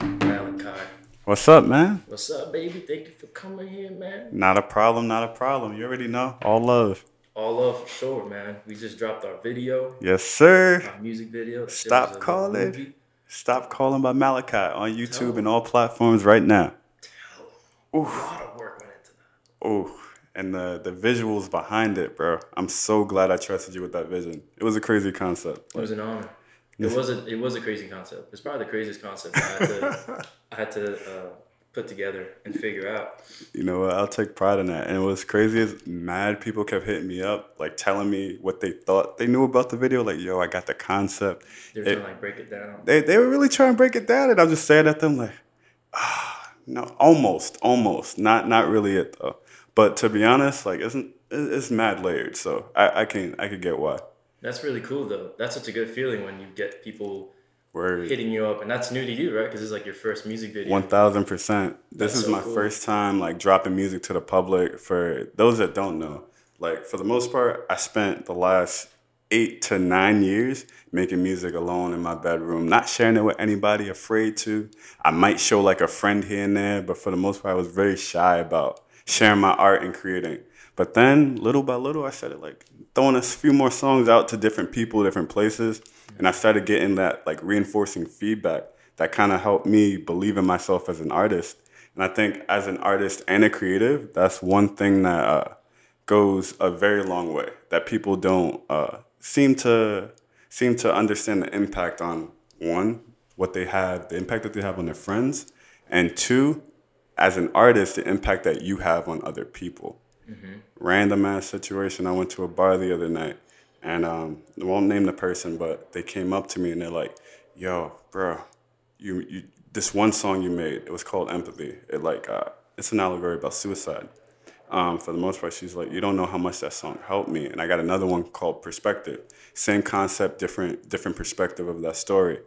Malachi. What's up, man? What's up, baby? Thank you for coming here, man. Not a problem, not a problem. You already know. All love. All love for sure, man. We just dropped our video, Yes, sir. our music video. Stop calling. Stop calling by Malachi on YouTube Tell and all platforms right now. A lot of work went into that. Oh, and the the visuals behind it, bro. I'm so glad I trusted you with that vision. It was a crazy concept. It was an honor. It was a it was a crazy concept. It's probably the craziest concept I had to I had to uh, put together and figure out. You know what? I'll take pride in that. And what's crazy is mad people kept hitting me up, like telling me what they thought they knew about the video. Like, yo, I got the concept. They're It- trying to like break it down. they, they were really trying to break it down and i'm just staring at them like ah no almost almost not not really it though but to be honest like isn't it's mad layered so i i can i could get why That's really cool though. That's such a good feeling when you get people word hitting you up, and that's new to you, right? Because it's like your first music video. 1000% this That's is so my cool. first time like dropping music to the public for those that don't know like for the most part i spent the last eight to nine years making music alone in my bedroom not sharing it with anybody afraid to i might show like a friend here and there but for the most part i was very shy about sharing my art and creating but then little by little i started like throwing a few more songs out to different people different places. And i started getting that like reinforcing feedback that kind of helped me believe in myself as an artist. And i think as an artist and a creative that's one thing that uh, goes a very long way that people don't uh, seem to seem to understand the impact on one what they have the impact that they have on their friends and two as an artist the impact that you have on other people random ass situation i went to a bar the other night and um, I won't name the person but they came up to me and they're like yo bro you, you this one song you made it was called empathy it like uh, it's an allegory about suicide um, for the most part, she's like, you don't know how much that song helped me. And I got another one called Perspective. Same concept, different different perspective of that story.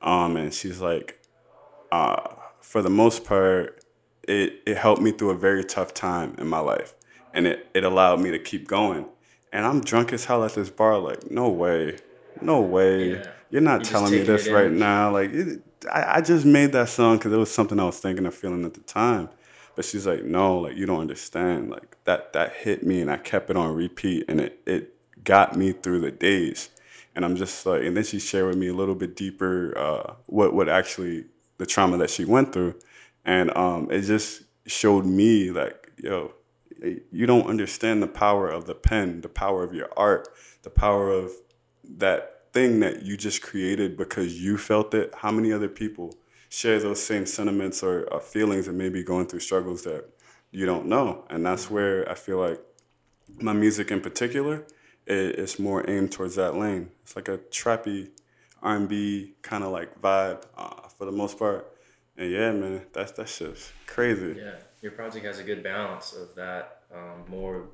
Um, and she's like, uh, for the most part, it, it helped me through a very tough time in my life. And it, it allowed me to keep going. And I'm drunk as hell at this bar, like, no way. No way. Yeah. You're not You're telling me this right in. now. Like, it, I, I just made that song because it was something I was thinking of feeling at the time. But she's like, no, like you don't understand. Like that that hit me and I kept it on repeat and it it got me through the days. And I'm just like, and then she shared with me a little bit deeper uh, what what actually the trauma that she went through, and um, it just showed me like, yo, you don't understand the power of the pen, the power of your art, the power of that thing that you just created because you felt it. How many other people share those same sentiments or, or feelings and maybe going through struggles that you don't know? And that's where I feel like my music in particular it, it's more aimed towards that lane. It's like a trappy R&B kind of like vibe uh, for the most part. And yeah, man, that's that's just crazy. Yeah, your project has a good balance of that um, more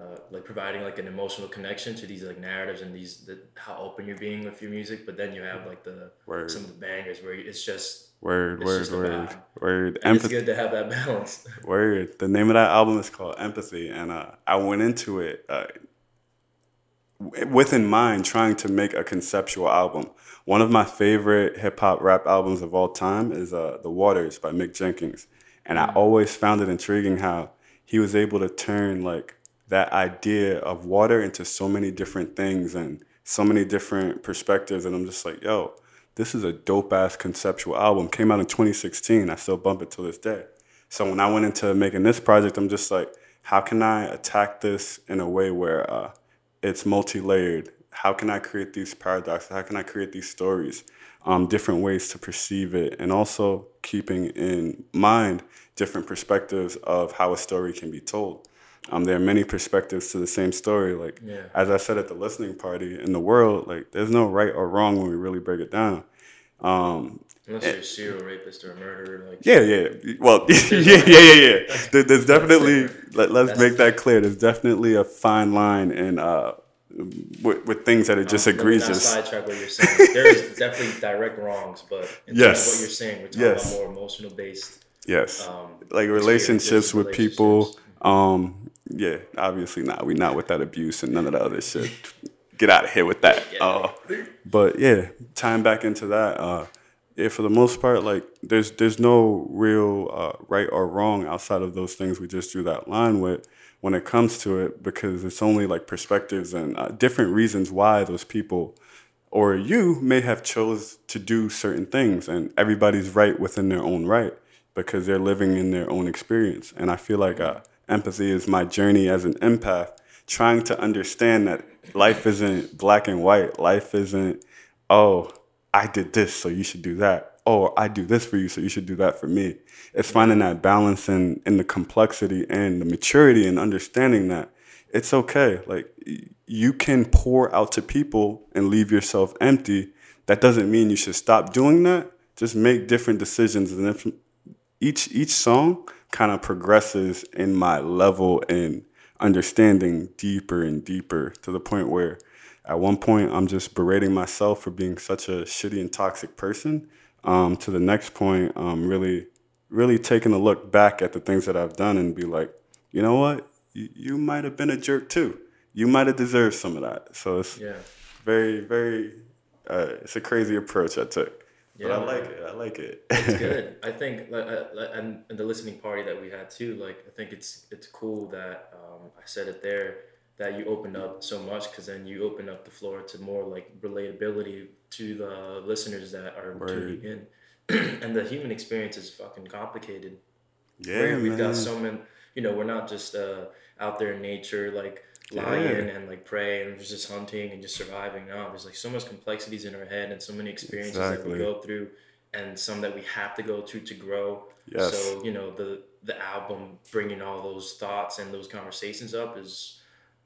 uh, like providing like an emotional connection to these like narratives and these the, how open you're being with your music, but then you have like the Word. some of the bangers where it's just Word, It's word, just word, word. and it's good to have that balance. Word. The name of that album is called Empathy, and uh, I went into it uh, with in mind trying to make a conceptual album. One of my favorite hip hop rap albums of all time is uh, The Waters by Mick Jenkins, and I always found it intriguing how he was able to turn like that idea of water into so many different things and so many different perspectives, and I'm just like, yo. This is a dope ass conceptual album. Came out in 2016. I still bump it to this day. So when I went into making this project, I'm just like, how can I attack this in a way where uh, it's multi-layered? How can I create these paradoxes? How can I create these stories? Um, different ways to perceive it, and also keeping in mind different perspectives of how a story can be told. Um, there are many perspectives to the same story. Like Yeah. as I said at the listening party, in the world, like there's no right or wrong when we really break it down. Um, Unless you're a serial rapist or a murderer, like yeah, yeah. Well, yeah, yeah, yeah, yeah. There, there's definitely. Let, let's That's make that clear. There's definitely a fine line in uh, with, with things that are just Um, let me not egregious. sidetrack what you're saying. There is definitely direct wrongs, but in terms Yes. of what you're saying, we're talking Yes. about more emotional based. Yes, Um, like relationships with people. Um, yeah, obviously not. We're not with that abuse and none of the other shit. Get out of here with that. Uh, but yeah, tying back into that, uh, yeah, for the most part, like there's there's no real uh, right or wrong outside of those things we just drew that line with when it comes to it because it's only like perspectives and uh, different reasons why those people or you may have chose to do certain things and everybody's right within their own right because they're living in their own experience. And i feel like uh, empathy is my journey as an empath trying to understand that life isn't black and white. Life isn't oh i did this so you should do that oh i do this for you so you should do that for me it's finding that balance in, in the complexity and the maturity and understanding that it's okay like you can pour out to people and leave yourself empty. That doesn't mean you should stop doing that. Just make different decisions, and if each each song kind of progresses in my level and understanding deeper and deeper to the point where at one point I'm just berating myself for being such a shitty and toxic person. Um, to the next point, um, really, really taking a look back at the things that I've done and be like, you know what, you, you might have been a jerk too you might have deserved some of that. So it's yeah. very, very, uh, it's a crazy approach I took. Yeah, but I like it. I like it. it's good. I think, like, uh, and, and the listening party that we had too. Like, I think it's it's cool that um, I said it there that you opened up so much because then you open up the floor to more like relatability to the listeners that are tuning in. and the human experience is fucking complicated. Yeah, we've man. got so many. You know, we're not just uh, out there in nature like lion yeah. and like prey and just hunting and just surviving. No, there's like so much complexities in our head and so many experiences exactly. that we go through and some that we have to go through to grow. Yes. So, you know, the the album bringing all those thoughts and those conversations up is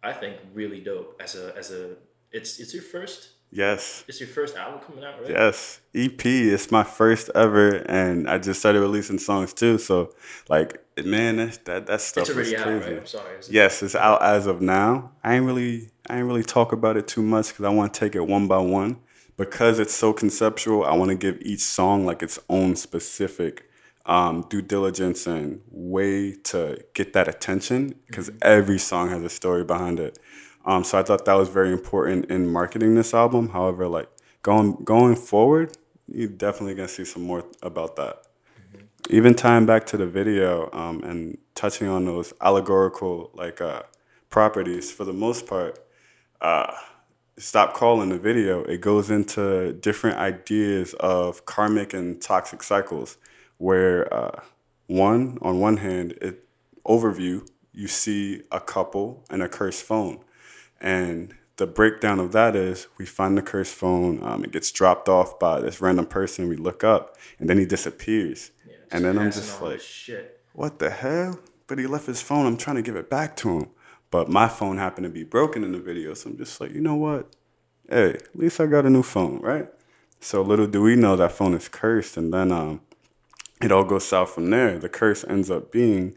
I think really dope as a as a it's it's your first Yes. It's your first album coming out, right? Yes. EP. It's my first ever, and I just started releasing songs too. So, like, man, that that, that stuff is crazy. Out, right? I'm sorry. Yes, it's out as of now. I ain't really, I ain't really talk about it too much because I want to take it one by one. Because it's so conceptual, I want to give each song like its own specific um, due diligence and way to get that attention. Because mm-hmm. every song has a story behind it. Um, so I thought that was very important in marketing this album. However, like going going forward, you're definitely gonna see some more about that. Mm-hmm. Even tying back to the video um, and touching on those allegorical like uh, properties, for the most part, uh, stop calling the video. It goes into different ideas of karmic and toxic cycles, where uh, one on one hand, it overview you see a couple and a cursed phone and the breakdown of that is we find the cursed phone, um, it gets dropped off by this random person, we look up, and then he disappears. Yeah, and then I'm just like, shit what the hell? But he left his phone, I'm trying to give it back to him. But my phone happened to be broken in the video, so I'm just like, you know what? Hey, at least I got a new phone, right? So little do we know that phone is cursed, and then um, it all goes south from there. The curse ends up being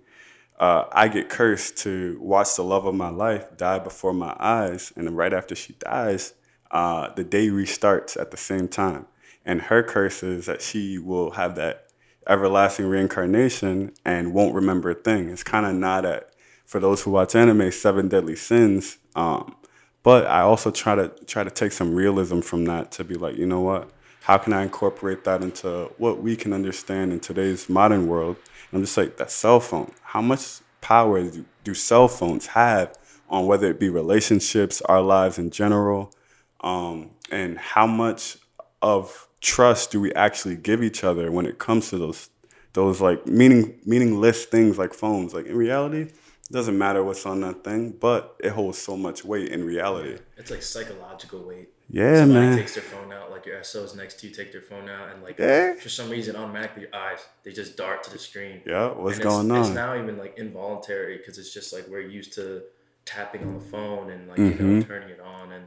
uh, I get cursed to watch the love of my life die before my eyes, and then right after she dies, uh, the day restarts at the same time. And her curse is that she will have that everlasting reincarnation and won't remember a thing. It's kind of not at for those who watch anime, seven deadly sins. Um, but I also try to try to take some realism from that to be like, you know what? How can I incorporate that into what we can understand in today's modern world? And I'm just like, that cell phone, how much power do, do cell phones have on whether it be relationships, our lives in general, um, and how much of trust do we actually give each other when it comes to those those like meaning meaningless things like phones? Like in reality, it doesn't matter what's on that thing, but it holds so much weight in reality. It's like psychological weight. Yeah, Somebody man. takes their phone out, like your SOs next to you take their phone out, and like yeah. for some reason, automatically your eyes they just dart to the screen. Yeah, what's going on? It's now even like involuntary because it's just like we're used to tapping on the phone and like mm-hmm. you know mm-hmm. turning it on, and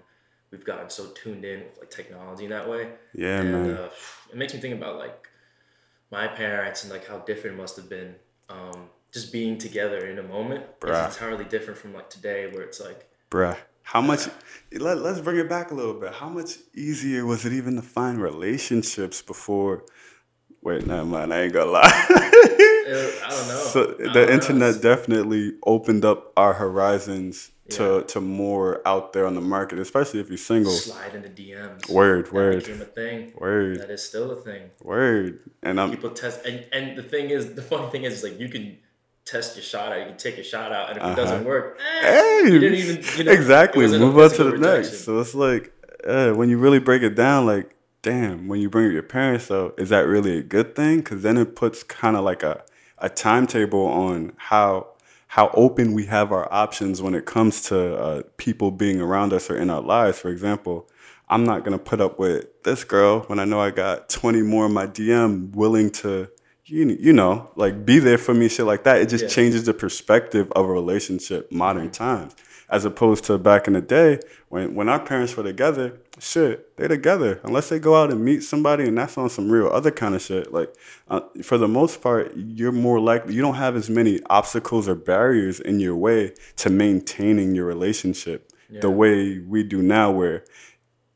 we've gotten so tuned in with like technology in that way. Yeah, and, man. Uh, it makes me think about like my parents and like how different it must have been um, just being together in a moment. Bruh. It's entirely different from like today, where it's like, bruh how much? Let, let's bring it back a little bit. How much easier was it even to find relationships before? Wait, never mind. I ain't gonna lie. I don't know. So don't the know. internet definitely opened up our horizons to Yeah. to more out there on the market, especially if you're single. slide into DMs. Word, that word. became a thing. Word, That is still a thing. word. And I'm People test, and and the thing is, the funny thing is, like you can test your shot out, you can take your shot out, and if Uh-huh. it doesn't work, eh, hey, you didn't even you know, exactly it wasn't a move on to the rejection. next. So it's like uh, when you really break it down, like damn, when you bring up your parents, though, is that really a good thing? Because then it puts kind of like a a timetable on how how open we have our options when it comes to uh, people being around us or in our lives. For example, I'm not gonna put up with this girl when I know I got 20 more in my DM willing to, you you know, like be there for me, shit like that. It just Yeah. changes the perspective of a relationship, modern times, as opposed to back in the day when when our parents were together. Shit, they together unless they go out and meet somebody, and that's on some real other kind of shit. Like, uh, for the most part, you're more likely you don't have as many obstacles or barriers in your way to maintaining your relationship the way we do now, where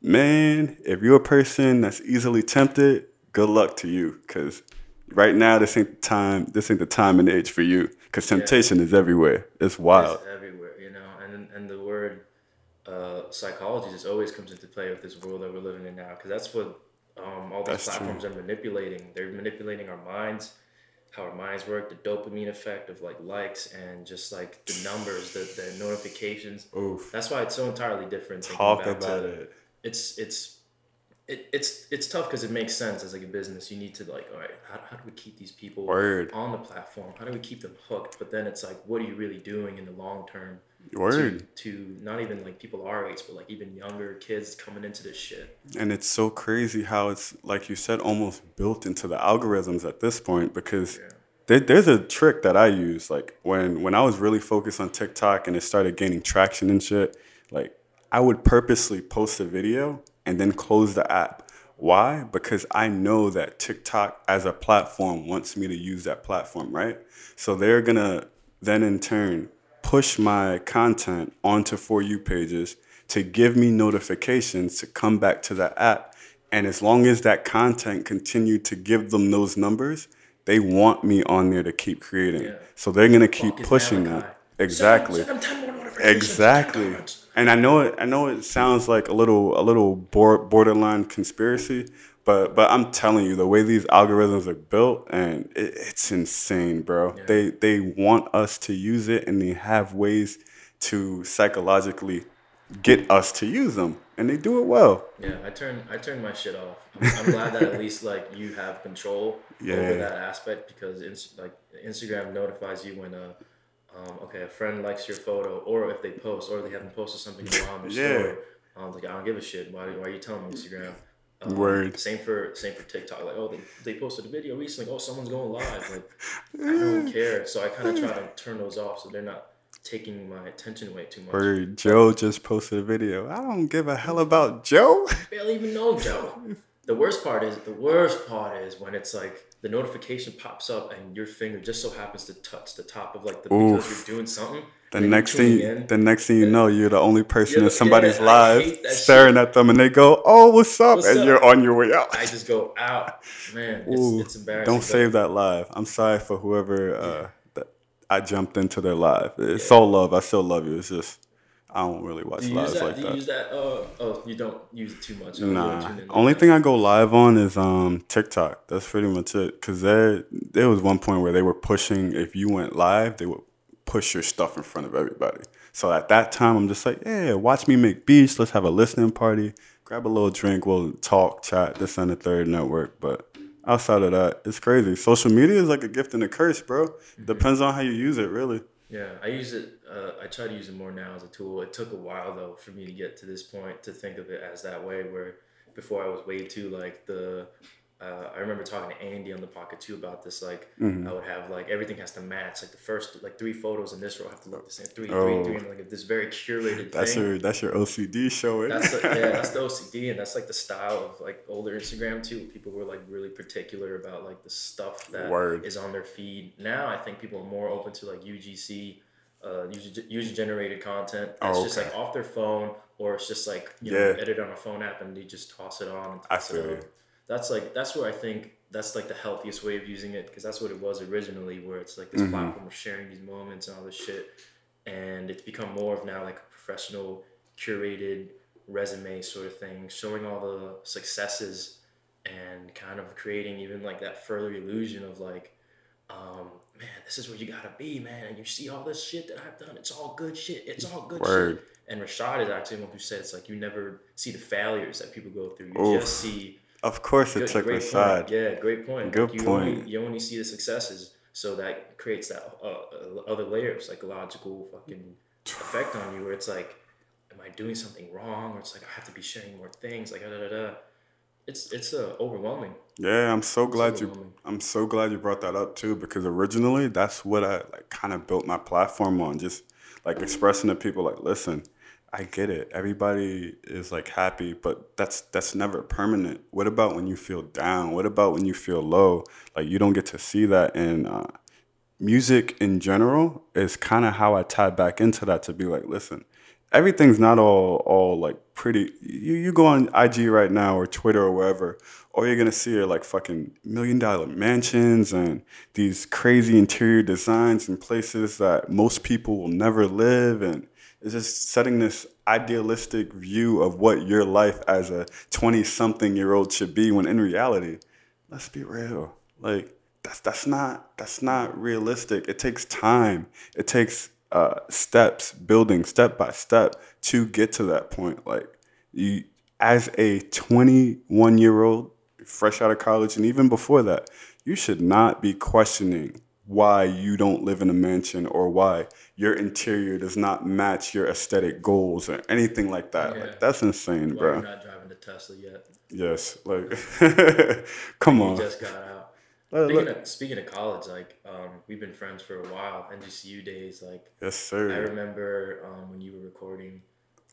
man, if you're a person that's easily tempted, good luck to you. Cause right now this ain't the time. This ain't the time and age for you. Cause temptation is everywhere. It's wild. It's everywhere, you know, and and the word uh, psychology just always comes into play with this world that we're living in now, because that's what um, all these That's true. platforms are manipulating. They're manipulating our minds, how our minds work, the dopamine effect of like likes and just like the numbers, the, the notifications. Oof. That's why it's so entirely different. Talk about to- it. It's it's. It, it's it's tough because it makes sense as like a business. You need to like, all right, how, how do we keep these people Word. on the platform? How do we keep them hooked? But then it's like, what are you really doing in the long term? Word. to, to not even like people our age, but like even younger kids coming into this shit. And it's so crazy how it's like you said, almost built into the algorithms at this point. Because Yeah. there, there's a trick that I use. Like when when I was really focused on TikTok and it started gaining traction and shit, like I would purposely post a video and then close the app. Why? Because I know that TikTok as a platform wants me to use that platform, right? So they're gonna then in turn push my content onto For You pages to give me notifications to come back to the app. And as long as that content continued to give them those numbers, they want me on there to keep creating. Yeah. So they're gonna keep Fuck pushing that. Exactly. Send them, send them 10 more notifications, Exactly. 10 comments. And I know it. I know it sounds like a little, a little borderline conspiracy, but but I'm telling you, the way these algorithms are built, and it, it's insane, bro. Yeah. They they want us to use it, and they have ways to psychologically get us to use them, and they do it well. Yeah, I turn I turn my shit off. I'm, I'm glad that at least like you have control Yeah. over that aspect because ins- like Instagram notifies you when a um, okay a friend likes your photo or if they post or they haven't posted something on their Yeah. story. Um, like I don't give a shit. Why, why are you telling me Instagram? Um, Word. Same for same for TikTok. Like oh they, they posted a video recently. Oh someone's going live. Like I don't care. So I kind of try to turn those off so they're not taking my attention away too much. Or Joe just posted a video. I don't give a hell about Joe. I barely even know Joe. The worst part is the worst part is when it's like the notification pops up and your finger just so happens to touch the top of like the because you're doing something. The next thing, in. the next thing you know, you're the only person Yeah, in somebody's yeah, live staring at them, and they go, "Oh, what's up?" What's and up? you're on your way out. I just go out, man. It's, Ooh, it's embarrassing. Don't save that live. I'm sorry for whoever uh, that I jumped into their live. It's all love. I still love you. It's just I don't really watch Do lives that? like do you that. use that? Uh, oh, you don't use it too much. Don't Nah. Only thing I go live on is um TikTok. That's pretty much it. Cause there there was one point where they were pushing if you went live, they would push your stuff in front of everybody. So at that time I'm just like, yeah, watch me make beats, let's have a listening party, grab a little drink, we'll talk, chat, this and the third network. But outside of that, it's crazy. Social media is like a gift and a curse, bro. Mm-hmm. Depends on how you use it, really. Yeah, I use it. Uh, I try to use it more now as a tool. It took a while though for me to get to this point to think of it as that way. Where before I was way too like the. Uh, I remember talking to Andy on the pocket too about this. Like Mm-hmm. I would have like everything has to match. Like the first like three photos in this row have to look the same. Three, Oh. three, three, and like this very curated That's thing. your that's your OCD showing. That's yeah, that's the OCD, and that's like the style of like older Instagram too. People were like really particular about like the stuff that is Word. on their feed. Now I think people are more open to like UGC, uh, user user generated content. That's Oh, just like off their phone, or it's just like you know edit on a phone app and they just toss it on. And I toss it feel on. That's like that's where I think that's like the healthiest way of using it because that's what it was originally, where it's like this Mhm. platform of sharing these moments and all this shit, and it's become more of now like a professional, curated resume sort of thing, showing all the successes and kind of creating even like that further illusion of like, um, man, this is where you gotta be, man, and you see all this shit that I've done. It's all good shit. It's all good Word. shit. And Rashad is actually one who said it's like you never see the failures that people go through. You Oof. just see Of course, it Good- took great Rashad. Point. Yeah, great point. Good you point. Only, you only see the successes, so that creates that uh, uh, other layer of psychological fucking effect on you, where it's like, am I doing something wrong? Or it's like I have to be sharing more things. Like da da da. It's it's uh, overwhelming. Yeah, I'm so glad you. I'm so glad you brought that up too, because originally that's what I like kind of built my platform on, just like expressing to people like, listen, I get it. Everybody is like happy, but that's that's never permanent. What about when you feel down? What about when you feel low? Like you don't get to see that and uh, music in general is kind of how I tie back into that to be like, listen, everything's not all all like pretty. You you go on IG right now or Twitter or wherever, all you're gonna see are like fucking million dollar mansions and these crazy interior designs and places that most people will never live and it's just setting this idealistic view of what your life as a 20 something year old should be when in reality let's be real like that's that's not that's not realistic it takes time it takes uh, steps building step by step to get to that point like you as a 21 year old fresh out of college and even before that you should not be questioning why you don't live in a mansion or why your interior does not match your aesthetic goals or anything like that Yeah. like that's insane Why bro you're not driving the Tesla yet? Yes, like, come on. Just got out. Look, Speaking of, speaking of college, like um, we've been friends for a while. NGCU days, like Yes, sir. I remember um, when you were recording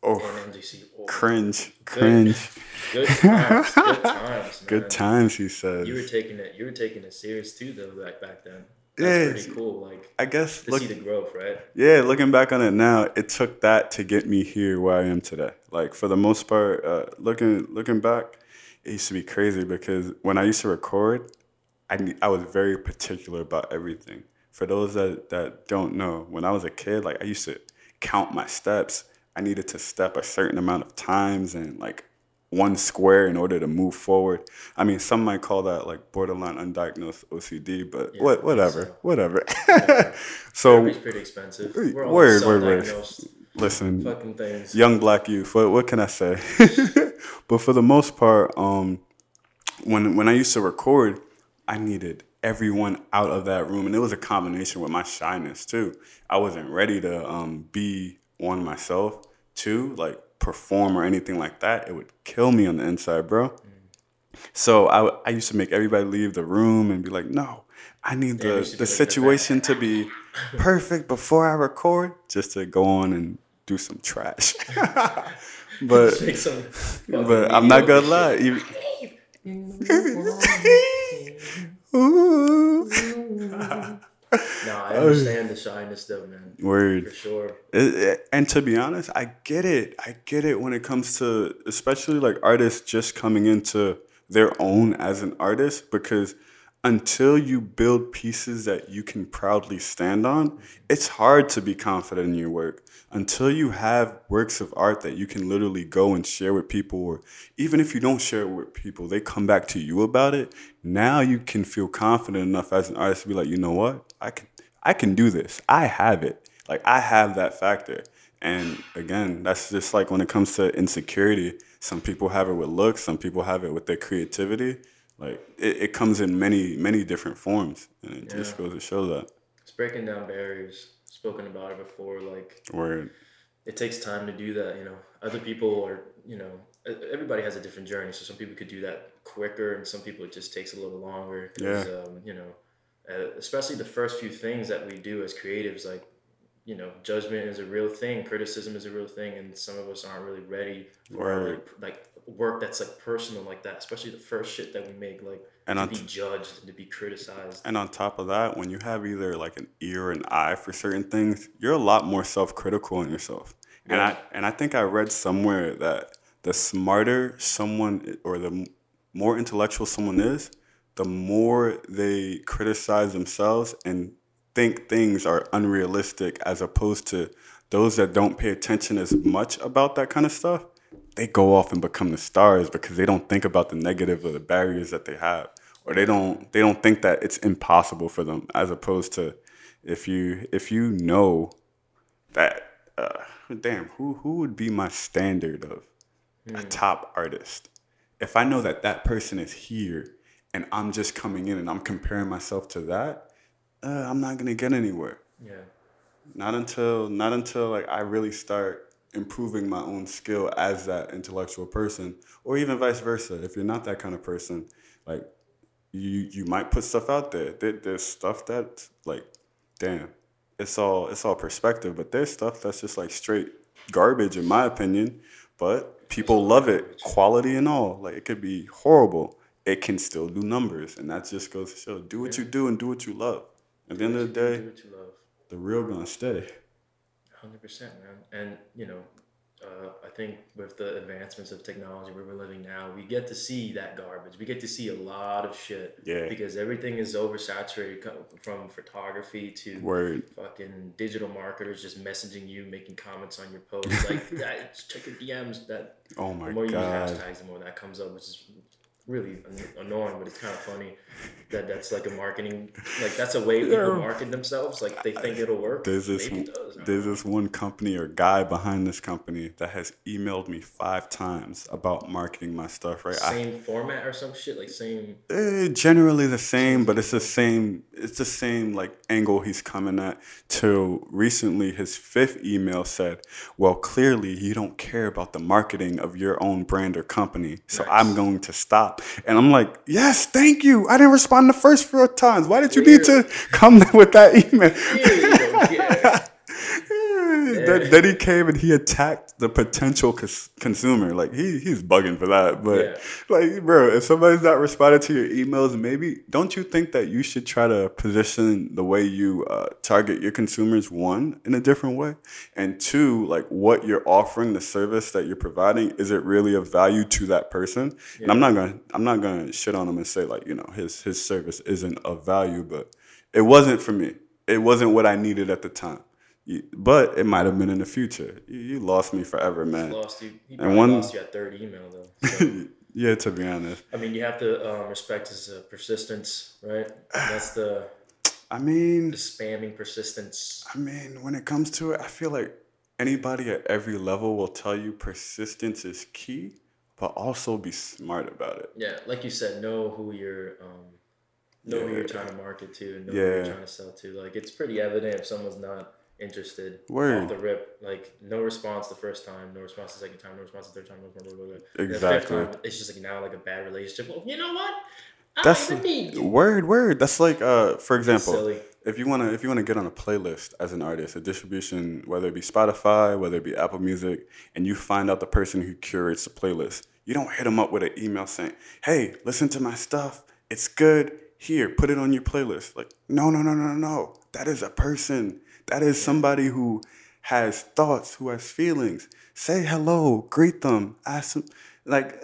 Oh, NGCU. Oh, cringe, Good. cringe. Good times. Good times. Man. Good times, he says. You were taking it. You were taking it serious too, though. Back back then. Yeah, That's it's- pretty cool. Like I guess, to look, see the growth, right? yeah, looking back on it now, it took that to get me here where I am today. Like, for the most part, uh, looking looking back, it used to be crazy because when I used to record, I, I was very particular about everything. For those that, that don't know, when I was a kid, like I used to count my steps. I needed to step a certain amount of times and like one square in order to move forward. I mean, some might call that like borderline undiagnosed OCD, but Yeah, what, whatever, so. whatever. so, Therapy's pretty expensive. We're all word, word, word. listen, Fucking things. young black youth. What what can I say? but for the most part, um, when when I used to record, I needed everyone out of that room, and it was a combination with my shyness too. I wasn't ready to um, be on myself too, like perform or anything like that. It would kill me on the inside, bro. So I, I used to make everybody leave the room and be like, no, I need Yeah, the, used the do like that. situation to be perfect before I record, just to go on and do some trash. but some but I'm not gonna lie. mediocre You, Ooh. No, I understand the shyness though, man. Word. For sure. It- it- and to be honest, I get it. I get it when it comes to especially like artists just coming into their own as an artist because until you build pieces that you can proudly stand on, it's hard to be confident in your work. Until you have works of art that you can literally go and share with people, or even if you don't share it with people, they come back to you about it. Now you can feel confident enough as an artist to be like, you know what? I can I can do this. I have it. Like I have that factor. And again, that's just like when it comes to insecurity. Some people have it with looks, some people have it with their creativity. Like it, it comes in many, many different forms. And it just goes to show that. It's breaking down barriers. Spoken about it before. Like Word. it takes time to do that. You know, other people are. You know, everybody has a different journey. So some people could do that quicker, and some people it just takes a little longer. 'cause, Um, you know, uh, especially the first few things that we do as creatives, like you know, judgment is a real thing, criticism is a real thing, and some of us aren't really ready for Word. like, like work that's like personal like that. Especially the first shit that we make, like And to on be t- judged and to be criticized. And on top of that, when you have either like an ear or an eye for certain things, you're a lot more self-critical in yourself. And Yeah. I and I think I read somewhere that the smarter someone or the more intellectual someone is, the more they criticize themselves and think things are unrealistic as opposed to those that don't pay attention as much about that kind of stuff they go off and become the stars because they don't think about the negative or the barriers that they have. Or they don't they don't think that it's impossible for them as opposed to if you if you know that uh, damn who who would be my standard of a top artist? If i know that that person is here and i'm just coming in and i'm comparing myself to that uh, i'm not gonna get anywhere. Yeah. not until not until like I really start improving my own skill as that intellectual person, or even vice versa. If you're not that kind of person, like you you might put stuff out there. There there's stuff that like, damn, it's all it's all perspective. But there's stuff that's just like straight garbage in my opinion. But people love it, quality and all. Like it could be horrible. It can still do numbers, and that just goes to show: do what you do and do what you love. At the end of the day, Do what you love. the real gonna stay. Hundred percent, man. And you know, uh, I think with the advancements of technology where we're living now, we get to see that garbage. We get to see a lot of shit. Yeah. Because everything is oversaturated, from photography to Word. fucking digital marketers just messaging you, making comments on your posts, like that. Check your DMs. That Oh my the more you god. use hashtags, the more that comes up, which is really annoying, but it's kind of funny that that's like a marketing, like that's a way people Yeah. market themselves. Like they think it'll work. There's this Maybe it does. There's this one company or guy behind this company that has emailed me five times about marketing my stuff. Right, I, same format or some shit, like same. eh, generally the same, but it's the same. It's the same like angle he's coming at. Till recently, his fifth email said, "Well, clearly you don't care about the marketing of your own brand or company, so Nice. I'm going to stop." And I'm like, "Yes, thank you. I didn't respond the first four times. Why did you need to come with that email?" Care. then, then he came and he attacked the potential cons- consumer. Like he he's bugging for that. But like, bro, if somebody's not responding to your emails, maybe don't you think that you should try to position the way you uh, target your consumers one in a different way, and two, like what you're offering, the service that you're providing, is it really of value to that person? And I'm not gonna I'm not gonna shit on him and say like you know his his service isn't of value, but it wasn't for me. It wasn't what I needed at the time. You- But it might have been in the future. You, you lost me forever, man. Lost you. He And one- lost you at third email though. So, yeah, to be honest. I mean, you have to um, respect his uh, persistence, right? That's the, I mean, the spamming persistence. I mean, when it comes to it, I feel like anybody at every level will tell you persistence is key, but also be smart about it. Yeah, like you said, know who you're, um, know who you're trying to market to, and know who you're trying to sell to. Like, it's pretty evident if someone's not interested Word. off the rip. Like, no response the first time, no response the second time, no response the third time, no response. Blah, blah, blah. And the fifth Exactly. time, it's just like now like a bad relationship. Well, you know what? I That's don't even need you. word, word. That's like, uh, for example, if you wanna if you wanna get on a playlist as an artist, a distribution, whether it be Spotify, whether it be Apple Music, and you find out the person who curates the playlist, you don't hit them up with an email saying, "Hey, listen to my stuff. It's good. Here, put it on your playlist." Like, no, no, no, no, no. That is a person. That is somebody who has thoughts, who has feelings. Say hello, greet them, ask them. Like,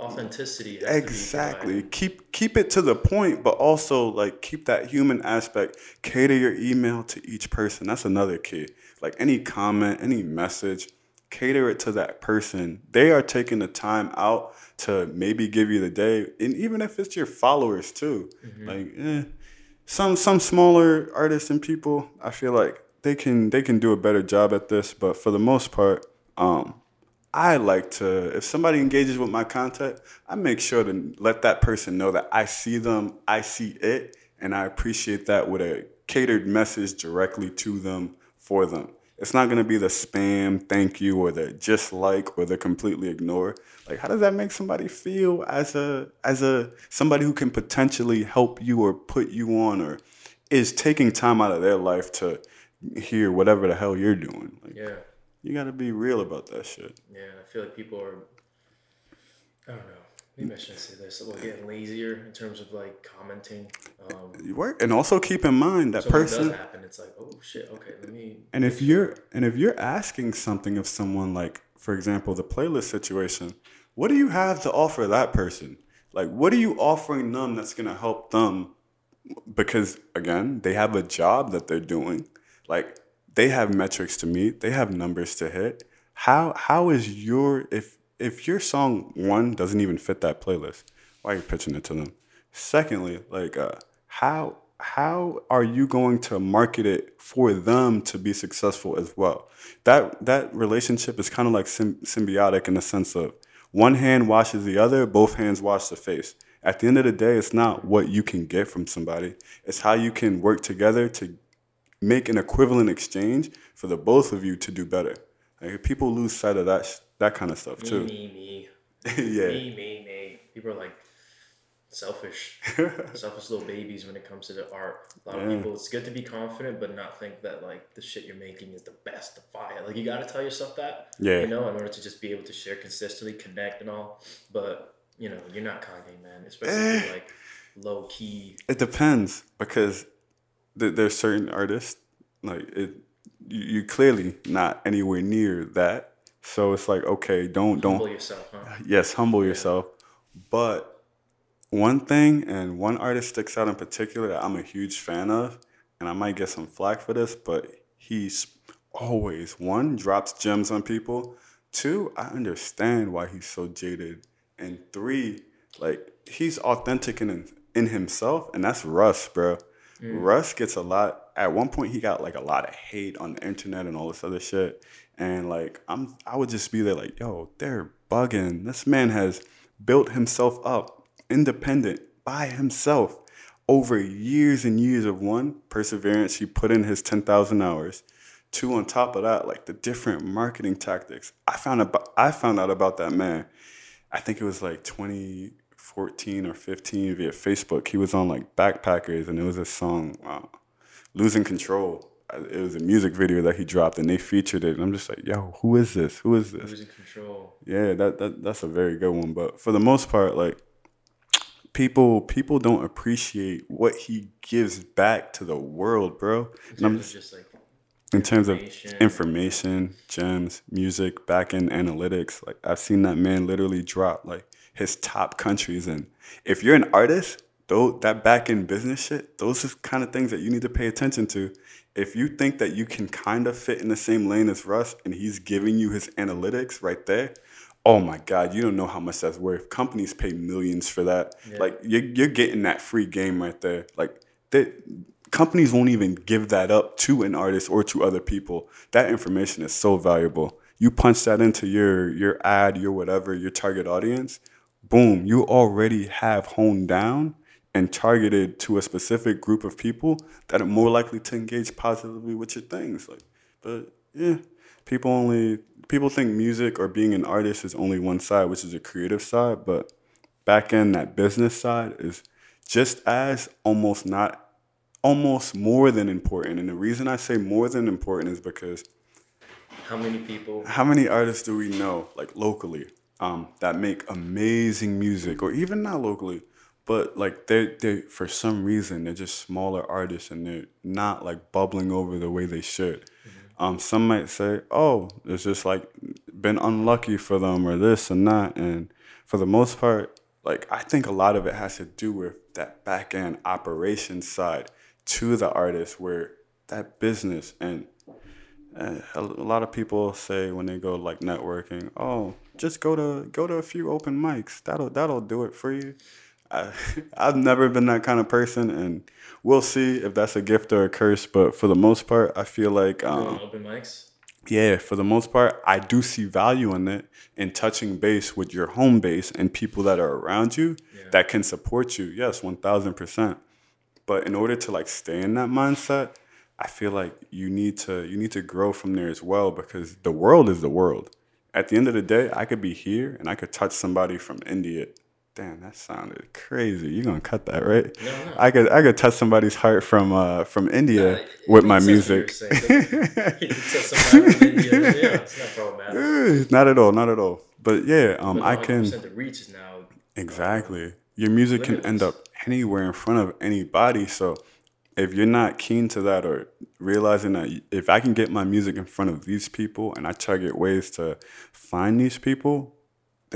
Authenticity. Has Exactly. Keep keep it to the point, but also like keep that human aspect. Cater your email to each person. That's another key. Like any comment, any message, cater it to that person. They are taking the time out to maybe give you the day, and even if it's your followers too. Like eh, some some smaller artists and people, I feel like they can they can do a better job at this. But for the most part, um, I like to, if somebody engages with my content, I make sure to let that person know that I see them, I see it, and I appreciate that with a catered message directly to them for them. It's not gonna be the spam thank you or the just like or the completely ignore. Like how does that make somebody feel as a as a somebody who can potentially help you or put you on or is taking time out of their life to hear whatever the hell you're doing? Like Yeah. you gotta be real about that shit. Yeah, I feel like people are. I don't know. Maybe I shouldn't say this. We're getting lazier in terms of like commenting. Um, You work, and also keep in mind that so it person. does happen, it's like, oh shit. Okay, let me. And if you're and if you're asking something of someone like, for example, the playlist situation, what do you have to offer that person? Like, what are you offering them that's gonna help them? Because again, they have a job that they're doing. Like, they have metrics to meet. They have numbers to hit. How how is your if if your song one doesn't even fit that playlist, why are you pitching it to them? Secondly, like uh, how how are you going to market it for them to be successful as well? That that relationship is kind of like sym- symbiotic in the sense of one hand washes the other, both hands wash the face. At the end of the day, it's not what you can get from somebody; it's how you can work together to make an equivalent exchange for the both of you to do better. Like people lose sight of that that kind of stuff me, too. Me, me, yeah. Me, me, me. People are like selfish, selfish little babies when it comes to the art. A lot Yeah. of people, it's good to be confident, but not think that like the shit you're making is the best to buy. Like you gotta tell yourself that. Yeah. You know, in order to just be able to share consistently, connect and all. But you know, you're not Kanye, man. Especially eh. if you're, like low key. It depends because th- there's certain artists like it. You, you clearly not anywhere near that. So it's like okay, don't don't Humble yourself, huh? yes, humble yourself. But one thing and one artist sticks out in particular that I'm a huge fan of, and I might get some flack for this, but he's always one drops gems on people. Two, I understand why he's so jaded, and three, like he's authentic in in himself, and that's Russ, bro. Mm. Russ gets a lot. At one point, he got like a lot of hate on the internet and all this other shit. And like, I'm, I would just be there like, yo, they're bugging. This man has built himself up, independent by himself, over years and years of one perseverance. He put in his ten thousand hours. Two, on top of that, like the different marketing tactics. I found about, I found out about that man. I think it was like 2014 or 15 via Facebook. He was on like Backpackers, and it was a song, wow, "Losing Control." It was a music video that he dropped, and they featured it. And I'm just like, yo, who is this? Who is this? Losing control. Yeah, that, that that's a very good one. But for the most part, like people people don't appreciate what he gives back to the world, bro. In And I'm of just like in terms of information. information, gems, music, back end analytics. Like I've seen that man literally drop like his top countries. And if you're an artist, though that back end business shit, those are kind of things that you need to pay attention to. If you think that you can kind of fit in the same lane as Russ and he's giving you his analytics right there, oh my God, you don't know how much that's worth. Companies pay millions for that. Yeah. Like you're, you're getting that free game right there. Like they, companies won't even give that up to an artist or to other people. That information is so valuable. You punch that into your your ad, your whatever, your target audience, boom, you already have honed down and targeted to a specific group of people that are more likely to engage positively with your things. Like, but yeah, people only people think music or being an artist is only one side, which is a creative side, but back end that business side is just as almost not almost more than important. And the reason I say more than important is because how many people how many artists do we know, like locally, um, that make amazing music, or even not locally, but like they they for some reason they're just smaller artists and they're not like bubbling over the way they should. Um, some might say, "Oh, it's just like been unlucky for them, or this and that." And for the most part, like I think a lot of it has to do with that back end operations side to the artist, where that business and uh, a a lot of people say when they go like networking, oh, just go to go to a few open mics. That'll that'll do it for you. I, I've never been that kind of person, and we'll see if that's a gift or a curse. But for the most part, I feel like um, open mics? yeah, for the most part, I do see value in it in touching base with your home base and people that are around you Yeah. that can support you. Yes, one thousand percent. But in order to like stay in that mindset, I feel like you need to you need to grow from there as well because the world is the world. At the end of the day, I could be here and I could touch somebody from India. Damn, that sounded crazy. You're gonna cut that, right? No, no. I could I could touch somebody's heart from uh from India it with my makes sense what music. you're saying. You tell somebody from India, yeah, it's not at all, not at all. But yeah, um, But I can The reach is now exactly. Your music can end up anywhere in front of anybody. So if you're not keen to that, or realizing that if I can get my music in front of these people, and I target ways to find these people,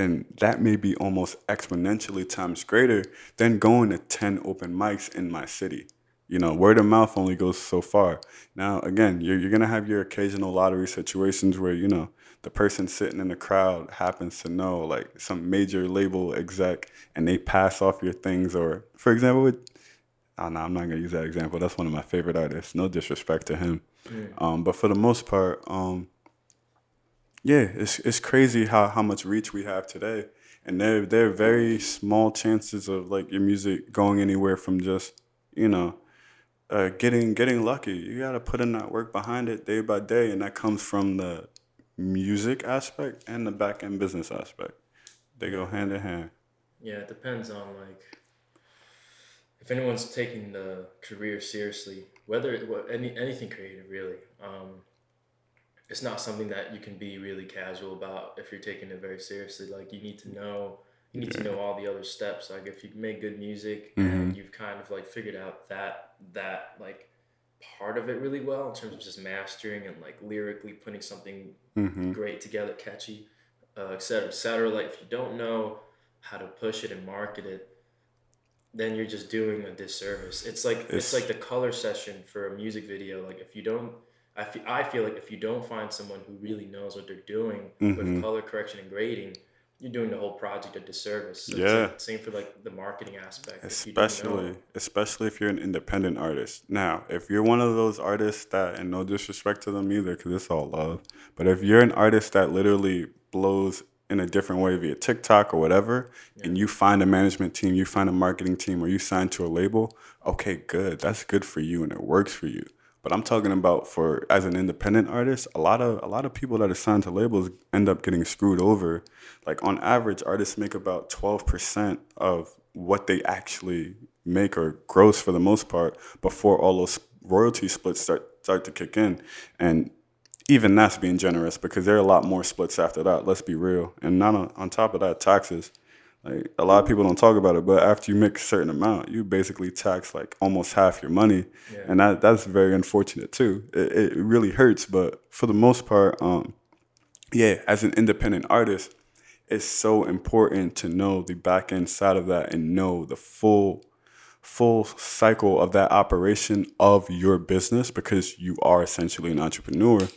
then that may be almost exponentially times greater than going to 10 open mics in my city. You know, word of mouth only goes so far. Now, again, you're, you're going to have your occasional lottery situations where, you know, the person sitting in the crowd happens to know like some major label exec and they pass off your things. Or, for example, with, oh, no, I'm not going to use that example. That's one of my favorite artists. No disrespect to him. Mm. Um, but for the most part, um, yeah, it's it's crazy how, how much reach we have today. And there there are very small chances of like your music going anywhere from just, you know, uh, getting getting lucky. You gotta put in that work behind it day by day, and that comes from the music aspect and the back end business aspect. They go hand in hand. Yeah, it depends on like if anyone's taking the career seriously, whether any anything creative really. Um, it's not something that you can be really casual about if you're taking it very seriously. Like you need to know you need yeah. to know all the other steps. Like if you make good music mm-hmm. and you've kind of like figured out that that like part of it really well in terms of just mastering and like lyrically putting something mm-hmm. great together, catchy, uh, et cetera, et cetera. Like if you don't know how to push it and market it, then you're just doing a disservice. It's like it's, it's like the color session for a music video. Like if you don't I feel, I feel like if you don't find someone who really knows what they're doing mm-hmm. with color correction and grading, you're doing the whole project a disservice. So yeah. Like, same for like the marketing aspect. Especially, if especially if you're an independent artist. Now, if you're one of those artists that, and no disrespect to them either, because it's all love, but if you're an artist that literally blows in a different way via TikTok or whatever, yeah. and you find a management team, you find a marketing team, or you sign to a label, okay, good. That's good for you and it works for you. But I'm talking about for as an independent artist, a lot of a lot of people that are signed to labels end up getting screwed over. Like on average, artists make about 12% of what they actually make or gross for the most part before all those royalty splits start start to kick in. And even that's being generous because there are a lot more splits after that. Let's be real. And not on, on top of that, taxes. Like a lot of people don't talk about it, but after you make a certain amount, you basically tax like almost half your money, yeah. and that that's very unfortunate too. It, it really hurts, but for the most part, um, yeah, as an independent artist, it's so important to know the back end side of that and know the full full cycle of that operation of your business because you are essentially an entrepreneur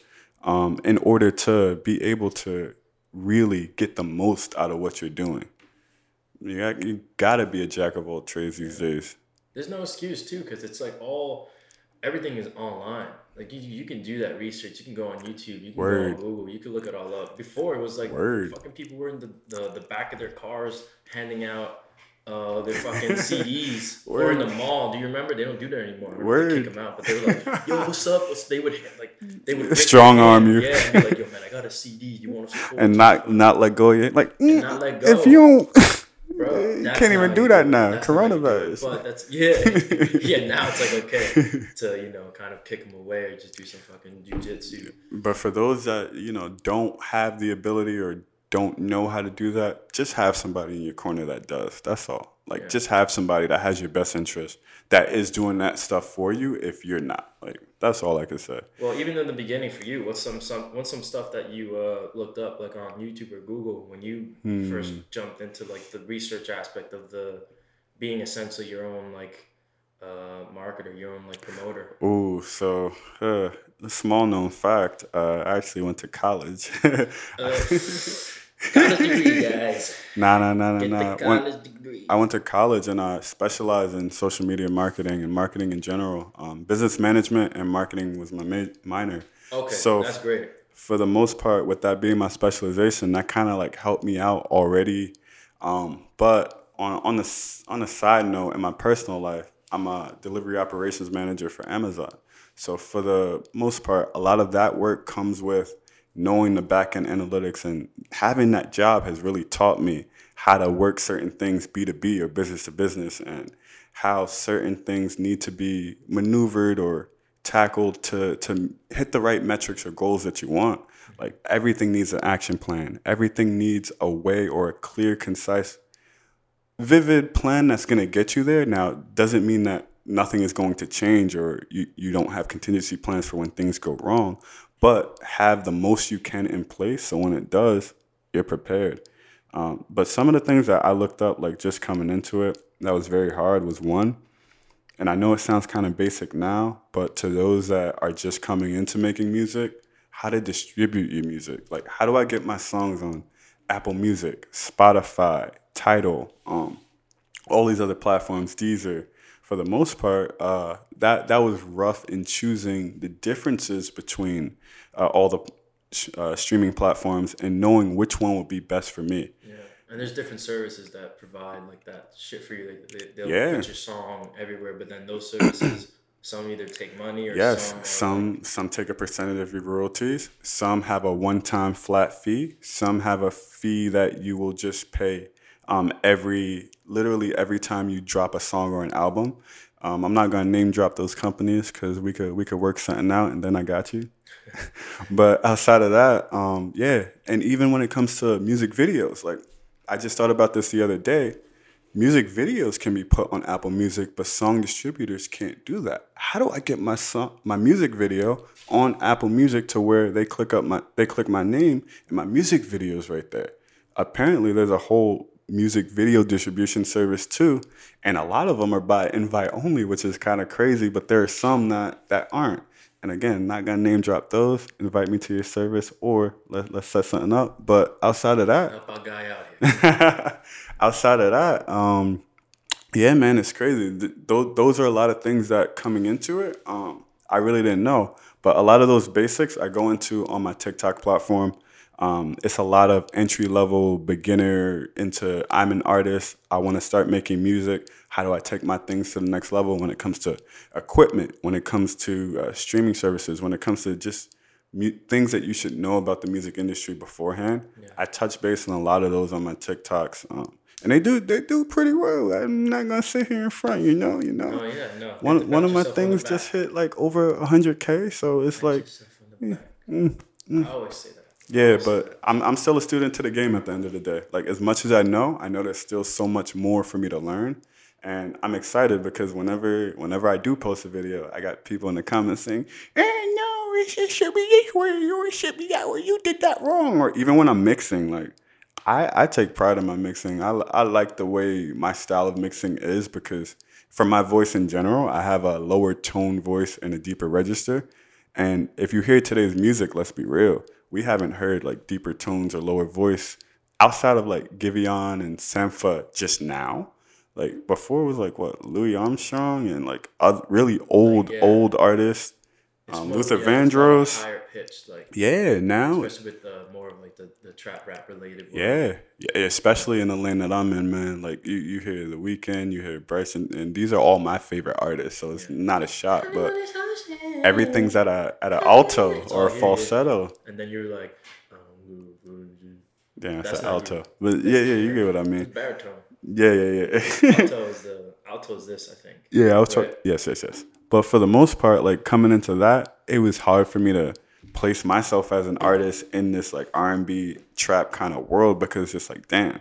um, in order to be able to really get the most out of what you're doing you got, you gotta be a jack of all trades these days. There's no excuse too, because it's like all everything is online. Like you, you can do that research. You can go on YouTube. You can Word. go on Google. You can look it all up. Before it was like Word. fucking people were in the, the, the back of their cars handing out uh, their fucking CDs or in the mall. Do you remember? They don't do that anymore. Word. They kick them out, but they were like, "Yo, what's up?" What's, they would like they would strong arm you. Yeah, and be like, "Yo, man, I got a CD. You want to support?" And not not let go yet. Like, mm, not let go. If you don't. Bro, you can't even do that now. Coronavirus. But that's yeah, yeah. Now it's like okay to you know kind of kick them away or just do some fucking jujitsu. But for those that you know don't have the ability or don't know how to do that, just have somebody in your corner that does. That's all. Like yeah. just have somebody that has your best interest that is doing that stuff for you if you're not. Like that's all I can say. Well, even in the beginning for you, what's some some what's some stuff that you uh, looked up like on YouTube or Google when you hmm. first jumped into like the research aspect of the being essentially your own like uh, marketer, your own like promoter. Ooh, so uh, a small known fact, uh, I actually went to college. uh, college degree, guys. Nah, nah, nah, nah, nah. College degree. I went to college and I specialized in social media marketing and marketing in general. Um, business management and marketing was my ma- minor. Okay, so that's great. For the most part, with that being my specialization, that kind of like helped me out already. Um, but on on the on a side note, in my personal life, I'm a delivery operations manager for Amazon. So for the most part, a lot of that work comes with knowing the back end analytics and having that job has really taught me how to work certain things B2B or business to business and how certain things need to be maneuvered or tackled to, to hit the right metrics or goals that you want. Like everything needs an action plan. Everything needs a way or a clear, concise, vivid plan that's going to get you there. Now, doesn't mean that nothing is going to change or you, you don't have contingency plans for when things go wrong, but have the most you can in place so when it does, you're prepared. Um, but some of the things that I looked up, like just coming into it, that was very hard was one, and I know it sounds kind of basic now, but to those that are just coming into making music, how to distribute your music. Like, how do I get my songs on Apple Music, Spotify, Tidal, um, all these other platforms, Deezer? For the most part, uh, that that was rough in choosing the differences between uh, all the uh, streaming platforms and knowing which one would be best for me. Yeah, and there's different services that provide like that shit for you. Like they, they'll Yeah. put your song everywhere, but then those services, some either take money or Yes, some, some some take a percentage of your royalties. Some have a one-time flat fee. Some have a fee that you will just pay um, every literally every time you drop a song or an album. Um, I'm not gonna name drop those companies because we could we could work something out, and then I got you. but outside of that, um, yeah, and even when it comes to music videos, like I just thought about this the other day. Music videos can be put on Apple Music, but song distributors can't do that. How do I get my song, my music video on Apple Music to where they click up my they click my name and my music videos right there? Apparently, there's a whole music video distribution service too, and a lot of them are by invite only, which is kind of crazy. But there are some that that aren't. And again, not gonna name drop those. Invite me to your service, or let, let's set something up. But outside of that, help our guy out here. outside of that, um, yeah, man, it's crazy. Th- those those are a lot of things that coming into it. Um, I really didn't know, but a lot of those basics I go into on my TikTok platform. Um, it's a lot of entry level beginner into I'm an artist. I want to start making music. How do I take my things to the next level when it comes to equipment, when it comes to uh, streaming services, when it comes to just mu- things that you should know about the music industry beforehand. I touch base on a lot of those on my TikToks, um, and they do they do pretty well. I'm not gonna sit here in front, you know, you know. Oh yeah, no. One one of my yourself on the things just hit like over hundred k, so it's like on the. I always say that. Yeah, but I'm I'm still a student to the game at the end of the day. Like as much as I know, I know there's still so much more for me to learn. And I'm excited because whenever whenever I do post a video, I got people in the comments saying, "Eh, no, it should- be this way, or it should be that way. You did that wrong." Or even when I'm mixing, like I, I take pride in my mixing. I, I like the way my style of mixing is because for my voice in general, I have a lower tone voice and a deeper register. And if you hear today's music, let's be real, we haven't heard like deeper tones or lower voice outside of like Giveon and Sampha just now. Like before it was like what Louis Armstrong and like other, really old yeah. old artists. It's Um, more- Luther yeah, it's more Vandross. Higher pitched, like Yeah, now especially with the more of like the, the trap rap related. work. Yeah, yeah, especially in the lane that I'm in, man. Like you, you hear the Weeknd, you hear Bryson, and these are all my favorite artists. So it's not a shot, but everything's at a at an alto or a yeah, yeah. falsetto. And then you're like, um. Yeah, it's an alto. But yeah, yeah, you get what I it's mean. baritone. Yeah, yeah, yeah. Alto is the alto is this, I think. Yeah, I was Right. talking. Yes, yes, yes. But for the most part, like coming into that, it was hard for me to place myself as an artist in this like R and B trap kind of world because it's just like, damn,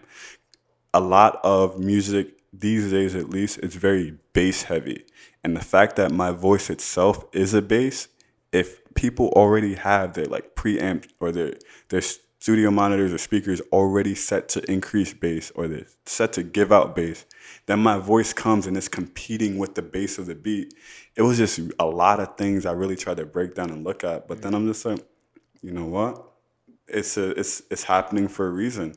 a lot of music these days, at least, it's very bass heavy, and the fact that my voice itself is a bass, if people already have their like preamp or their their studio monitors or speakers already set to increase bass or they're set to give out bass, then my voice comes and it's competing with the bass of the beat. It was just a lot of things I really tried to break down and look at, but then mm. I'm just like, you know what? It's a, it's it's happening for a reason.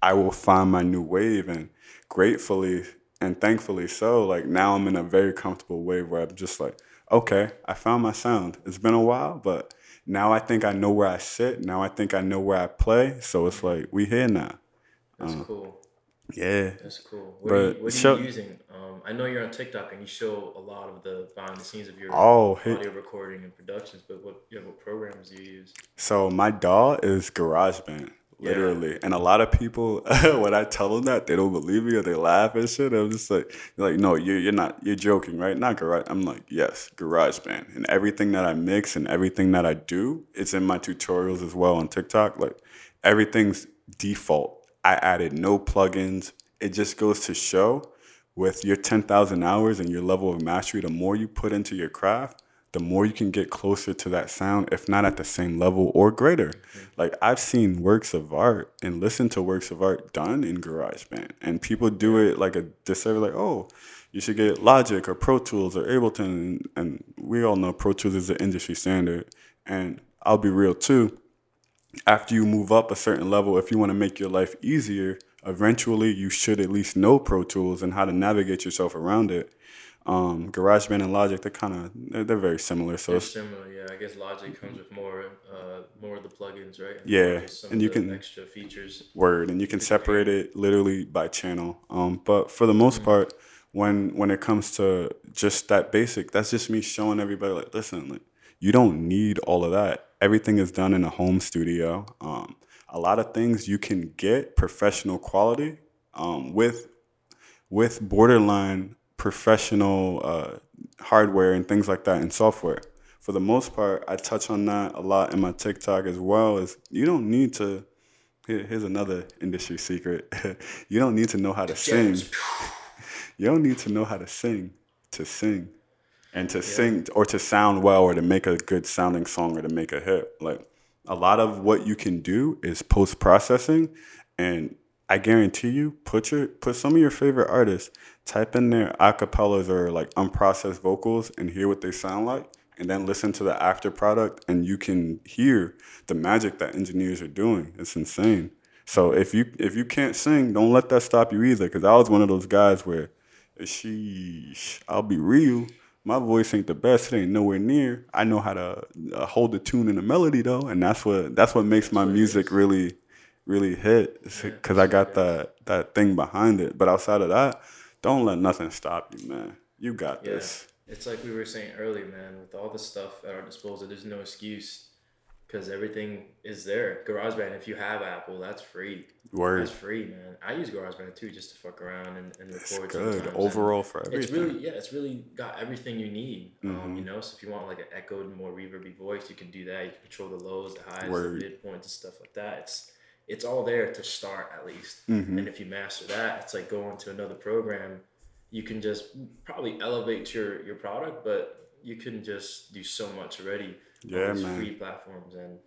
I will find my new wave and gratefully and thankfully so, like now I'm in a very comfortable wave where I'm just like, okay, I found my sound. It's been a while, but now I think I know where I sit. Now I think I know where I play. So it's like we here now. That's Uh. cool. Yeah. That's cool. What, But are you, what are show- you using? Um, I know you're on TikTok and you show a lot of the behind the scenes of your Oh, audio recording and productions, but what yeah, what programs do you use? So my DAW is GarageBand, literally. And a lot of people, when I tell them that, they don't believe me or they laugh and shit. I'm just like, like, no, you're, you're not, you're joking, right? Not Garage. I'm like, yes, GarageBand. And everything that I mix and everything that I do, it's in my tutorials as well on TikTok. Like everything's default. I added no plugins. It just goes to show with your 10,000 hours and your level of mastery, the more you put into your craft, the more you can get closer to that sound, if not at the same level or greater. Like I've seen works of art and listened to works of art done in GarageBand, and people do it like a disservice, like, oh, you should get Logic or Pro Tools or Ableton, and we all know Pro Tools is the industry standard. And I'll be real too. After you move up a certain level, if you want to make your life easier, eventually you should at least know Pro Tools and how to navigate yourself around it. Um, GarageBand and Logic, they're kind of they're, they're, very similar. So they're similar, yeah. I guess Logic comes with more uh, more of the plugins, right? And yeah, and you can extra features. Word, and you can separate it literally by channel. Um, but for the most mm-hmm. part, when when it comes to just that basic, that's just me showing everybody like, listen, like, you don't need all of that. Everything is done in a home studio. Um, a lot of things you can get professional quality um, with with borderline professional uh, hardware and things like that and software. For the most part, I touch on that a lot in my TikTok as well. Is you don't need to. Here, here's another industry secret. you don't need to know how to sing. You don't need to know how to sing to sing, and to yeah. sing or to sound well or to make a good sounding song or to make a hit. Like a lot of what you can do is post processing and I guarantee you, put your put some of your favorite artists, type in their acapellas or like unprocessed vocals and hear what they sound like, and then listen to the after product, and you can hear the magic that engineers are doing. It's insane. So if you if you can't sing, don't let that stop you either. Because I was one of those guys where, sheesh, I'll be real. My voice ain't the best. It ain't nowhere near. I know how to uh, hold the tune and the melody though, and that's what that's what makes my music really really hit because I got that that thing behind it. But outside of that, don't let nothing stop you, man. You got yeah. this. It's like we were saying earlier, man. With all the stuff at our disposal, there's no excuse because everything is there. GarageBand, if you have Apple, that's free. Word. That's free, man. I use GarageBand too, just to fuck around and, and record. It's good overall for everything. It's really yeah, it's really got everything you need. Um, mm-hmm. Um, you know, so if you want like an echoed, more reverby voice, you can do that. You can control the lows, the highs, Word. the midpoints, and stuff like that. It's it's all there to start at least. Mm-hmm. And if you master that, it's like going to another program. You can just probably elevate your your product, but you can just do so much already. Yeah, on man. Free platforms and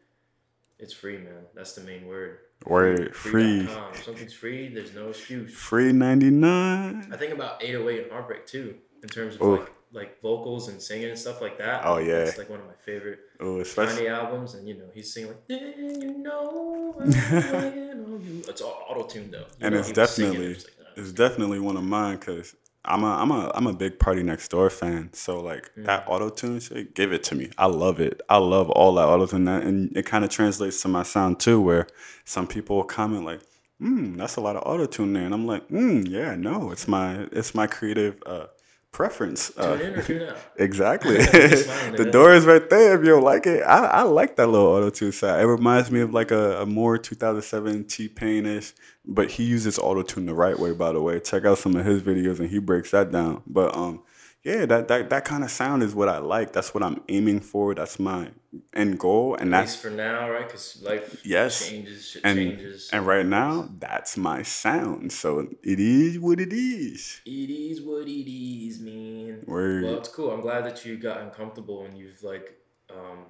it's free, man. That's the main word. Word free. free. Something's free. There's no excuse. Free ninety nine. I think about 808 and Heartbreak too, in terms of Ooh. like like vocals and singing and stuff like that. Oh yeah, it's like one of my favorite oh, especially... Kanye albums, and you know he's singing like "Then you know you." It's all auto tuned though, you and it's definitely it's, like, oh, it's definitely one of mine because I'm a I'm a I'm a big PartyNextDoor fan. So like mm. that auto tune shit, give it to me. I love it. I love all that auto tune, and it kind of translates to my sound too, where some people will comment like. Hmm, that's a lot of auto tune there, and I'm like, hmm, yeah, no, it's my it's my creative uh, preference. Uh, in or tune out. exactly. the door is right there if you don't like it. I, I like that little auto tune sound. It reminds me of like a, a more 2007 T Pain ish, but he uses auto tune the right way. By the way, check out some of his videos and he breaks that down. But um, yeah, that that that kind of sound is what I like. That's what I'm aiming for. That's my end goal, and that's for now, right? Because life yes changes, and, changes. And right now, that's my sound. So it is what it is. It is what it is, man. Word. Well, it's cool. I'm glad that you got uncomfortable and you've like um,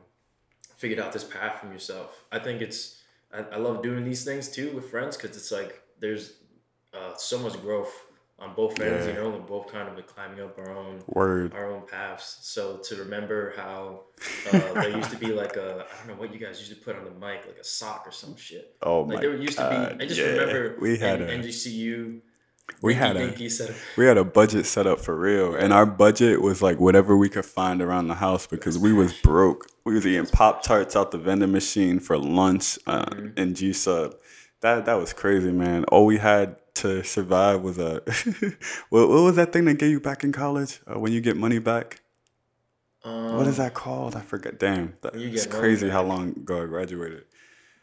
figured out this path from yourself. I think it's I, I love doing these things too with friends because it's like there's uh, so much growth on both ends, yeah. you know, we're both kind of climbing up our own Word. our own paths. So to remember how uh, there used to be like a I don't know what you guys used to put on the mic, like a sock or some shit. Oh like my there used God. to be. I just yeah. remember we had N- a, NJCU. We had a we had a budget set up for real, and our budget was like whatever we could find around the house because we was broke. We was eating pop tarts out the vending machine for lunch uh, mm-hmm. in G Sub. That that was crazy, man. All we had to survive was a what, what was that thing they gave you back in college uh, when you get money back? Um, what is that called? I forget. Damn, that, it's crazy how long ago I graduated.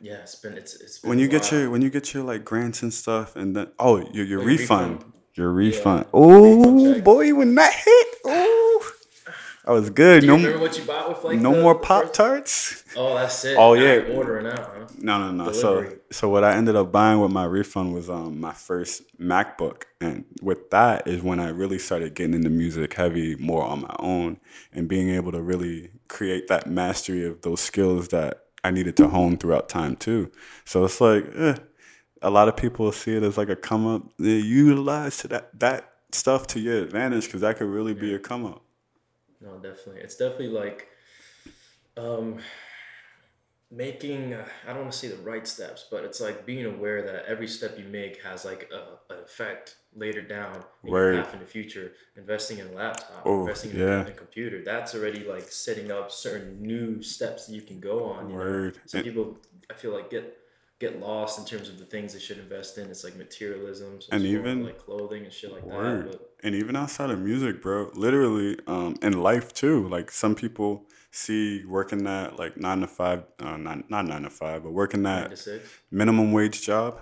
Yeah, it's been it's it's been when you get your when you get your like grants and stuff, and then oh your your refund. refund. Your refund. Yeah. Oh boy, when that hit, oh I was good. Do you no, remember what you bought with like no the- more Pop Tarts. Oh, that's it. Oh, yeah. ordering out, huh? No, no, no. So, Delivery. so what I ended up buying with my refund was um my first MacBook, and with that is when I really started getting into music heavy, more on my own, and being able to really create that mastery of those skills that I needed to hone throughout time too. So it's like, eh, a lot of people see it as like a come up. They utilize to that that stuff to your advantage because that could really be a come up. No, definitely. It's definitely like um making uh, I don't want to say the right steps, but it's like being aware that every step you make has like a, an effect later down in Word. your path in the future. Investing in a laptop, Oh, investing in yeah. a, computer, that's already like setting up certain new steps that you can go on. You know? Word. Some And- people I feel like get get lost in terms of the things they should invest in. It's like materialism, so And even- like clothing and shit like Word. that. But and even outside of music, bro, literally, um, in life too. Like some people see working that like nine to five, uh, not not nine to five, but working that minimum wage job,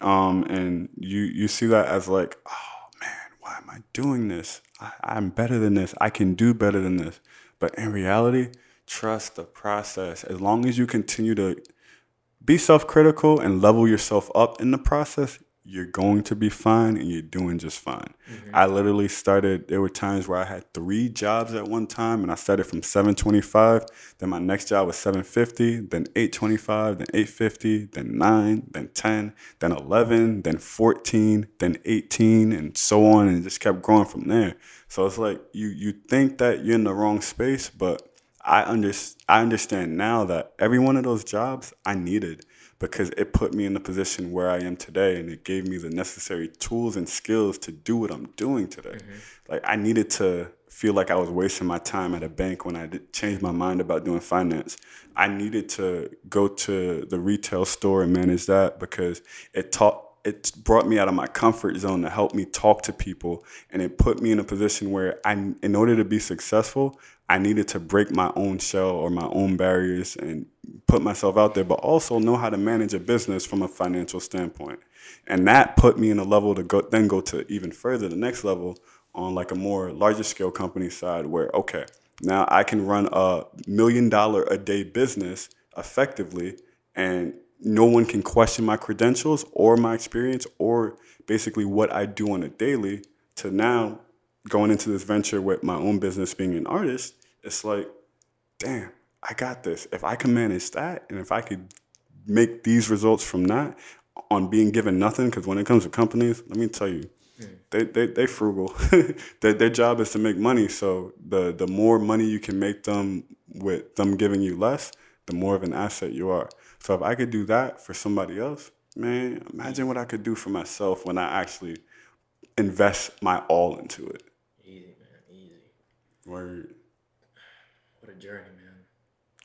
um, and you you see that as like, oh man, why am I doing this? I, I'm better than this. I can do better than this. But in reality, trust the process. As long as you continue to be self-critical and level yourself up in the process. You're going to be fine and you're doing just fine. Mm-hmm. I literally started there were times where i had three jobs at one time and i started from 725 then my next job was 750 then 825 then 850 then 9 then 10 then 11 then 14 then 18 and so on and it just kept growing from there. So it's like you you think that you're in the wrong space but I under, I understand now that every one of those jobs I needed because it put me in the position where I am today and it gave me the necessary tools and skills to do what I'm doing today. Mm-hmm. Like I needed to feel like I was wasting my time at a bank when I did change my mind about doing finance. I needed to go to the retail store and manage that because it taught it brought me out of my comfort zone to help me talk to people and it put me in a position where I in order to be successful I needed to break my own shell or my own barriers and put myself out there but also know how to manage a business from a financial standpoint. And that put me in a level to go then go to even further the next level on like a more larger scale company side where okay now I can run a million dollar a day business effectively and no one can question my credentials or my experience or basically what I do on a daily to now going into this venture with my own business being an artist, it's like, damn, I got this. If I can manage that and if I could make these results from that on being given nothing, because when it comes to companies, let me tell you, hmm. they, they, they frugal. their, their job is to make money. So the, the more money you can make them with them giving you less, the more of an asset you are. So if I could do that for somebody else, man, imagine what I could do for myself when I actually invest my all into it. Easy, man, easy. Word. What a journey, man.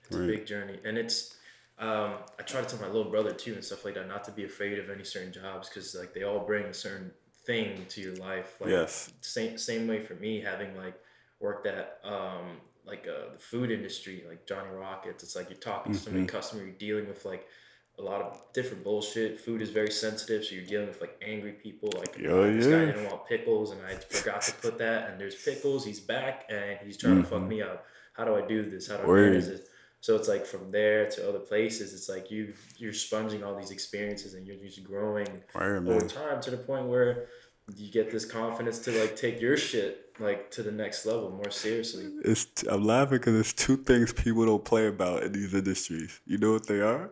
It's a big journey, and it's. Um, I try to tell my little brother too and stuff like that, not to be afraid of any certain jobs because like they all bring a certain thing to your life. Like, Yes. Same same way for me having like worked at um like uh, the food industry, like Johnny Rockets. It's like you're talking to so Mm-hmm. many customers, you're dealing with like a lot of different bullshit. Food is very sensitive, so you're dealing with like angry people. Like, Yeah, "Oh, this guy didn't want pickles, and I forgot to put that. And there's pickles. He's back, and he's trying to fuck me up. How do I do this? How do I Mm-hmm. Manage this? So it's like from there to other places. It's like you you're sponging all these experiences, and you're just growing Word, over time to the point where you get this confidence to like take your shit like to the next level more seriously. It's I'm laughing because there's two things people don't play about in these industries. You know what they are?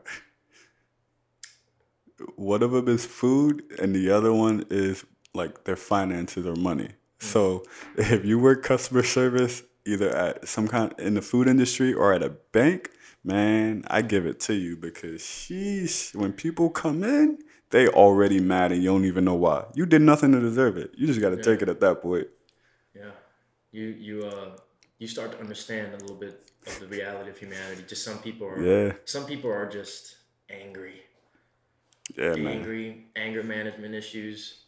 One of them is food, and the other one is like their finances or money. So if you work customer service, either at some kind in the food industry or at a bank, man, I give it to you because sheesh, when people come in, they already mad and you don't even know why. You did nothing to deserve it. You just got to take it at that point. Yeah, you you uh you start to understand a little bit of the reality of humanity. Just some people are Yeah. some people are just angry, Yeah, man. angry, anger management issues.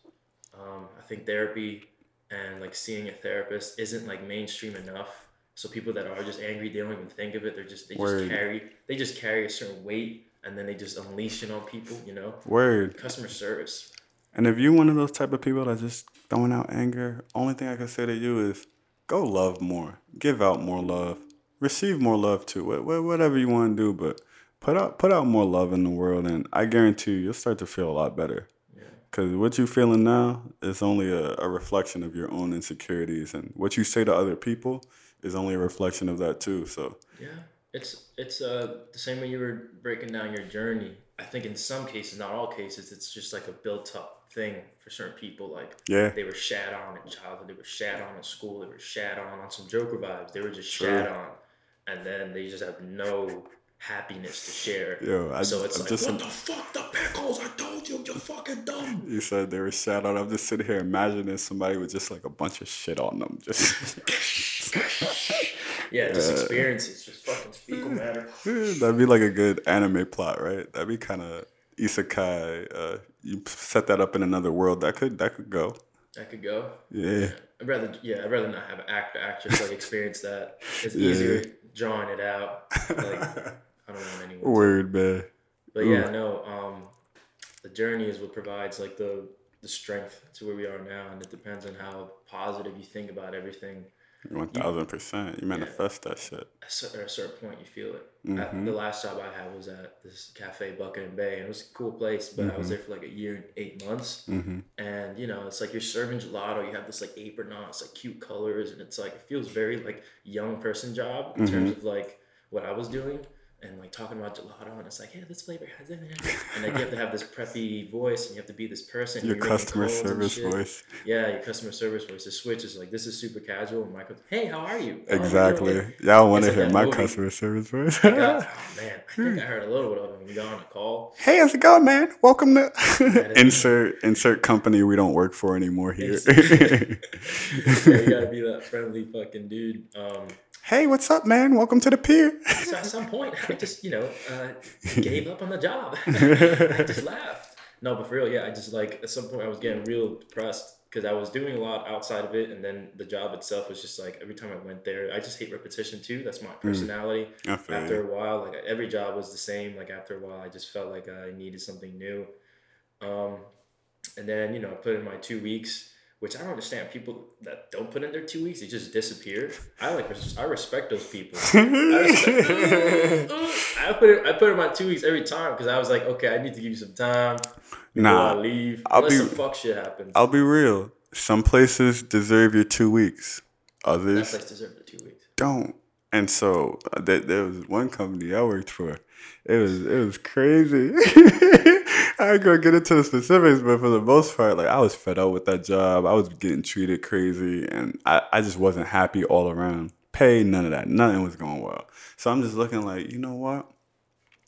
Um, I think therapy and like seeing a therapist isn't like mainstream enough. So people that are just angry, they don't even think of it. They're just they Word. just carry they just carry a certain weight, and then they just unleash it on people. You know, Word. customer service. And if you're one of those type of people that's just throwing out anger, only thing I can say to you is go love more, give out more love, receive more love too. Wha- wha- Whatever you want to do, but put out put out more love in the world, and I guarantee you, you'll start to feel a lot better. Yeah. Because what you're feeling now is only a, a reflection of your own insecurities, and what you say to other people is only a reflection of that too. So Yeah, it's it's uh the same way you were breaking down your journey. I think in some cases, not all cases, it's just like a built up thing for certain people. Like yeah, they were shat on in childhood, they were shat on in school, they were shat on on some Joker vibes. They were just True. shat on, and then they just have no happiness to share. yo, I, so it's I'm like, just what the fuck, the pickles? I told you, you're fucking dumb. you said they were shout out. I'm just sitting here imagining somebody with just like a bunch of shit on them, just. Yeah, just experiences, just fucking fecal matter. That'd be like a good anime plot, right? That'd be kind of isekai. Uh, you set that up in another world. That could that could go. That could go. Yeah, I'd rather, yeah, I'd rather not have an actor, actress like experience that. It's Yeah. easier drawing it out. Like, I don't want anyone. word man. But yeah, no. Um, the journey is what provides like the the strength to where we are now, and it depends on how positive you think about everything. One thousand percent. You manifest that shit. At a cer- at a certain point, you feel it. Mm-hmm. At- the last job I had was at this cafe, Bucket and Bay, and it was a cool place. But I was there for like a year and eight months, Mm-hmm. and you know, it's like you're serving gelato. You have this like apron on. It's like cute colors, and it's like it feels very like young person job in terms Mm-hmm. of like what I was doing. And like talking about gelato, and it's like, yeah, this flavor has it. And like you have to have this preppy voice, and you have to be this person. Your customer service voice. Yeah, your customer service voice. The switch is like this is super casual. And Michael, hey, how are you? Oh, Exactly. you know, Y'all want to like hear my movie. customer service voice. Oh man, I think I heard a little bit of it when we got on the call. hey, how's it going, man? Welcome to insert insert company we don't work for anymore here. Yeah, you gotta be that friendly fucking dude. Um, hey, what's up, man? Welcome to the pier. so at some point, I just you know uh, gave up on the job. I just left. No, but for real, yeah, I just like at some point I was getting real depressed because I was doing a lot outside of it, and then the job itself was just like every time I went there, I just hate repetition too. That's my personality. I feel after a while, like every job was the same. Like after a while, I just felt like I needed something new. Um, and then you know, I put in my two weeks, which I don't understand. People that don't put in their two weeks, they just disappear. I like, I respect those people. I, respect, I put it, I put in my two weeks every time because I was like, okay, I need to give you some time. Nah, I leave. I'll Unless be- some fuck shit happens. I'll be real. Some places deserve your two weeks. that Others place deserved the two weeks. don't. And so uh, there, there was one company I worked for. It was it was crazy. I ain't gonna get into the specifics, but for the most part, like I was fed up with that job. I was getting treated crazy, and I, I just wasn't happy all around. Pay none of that. Nothing was going well. So I'm just looking like, you know what?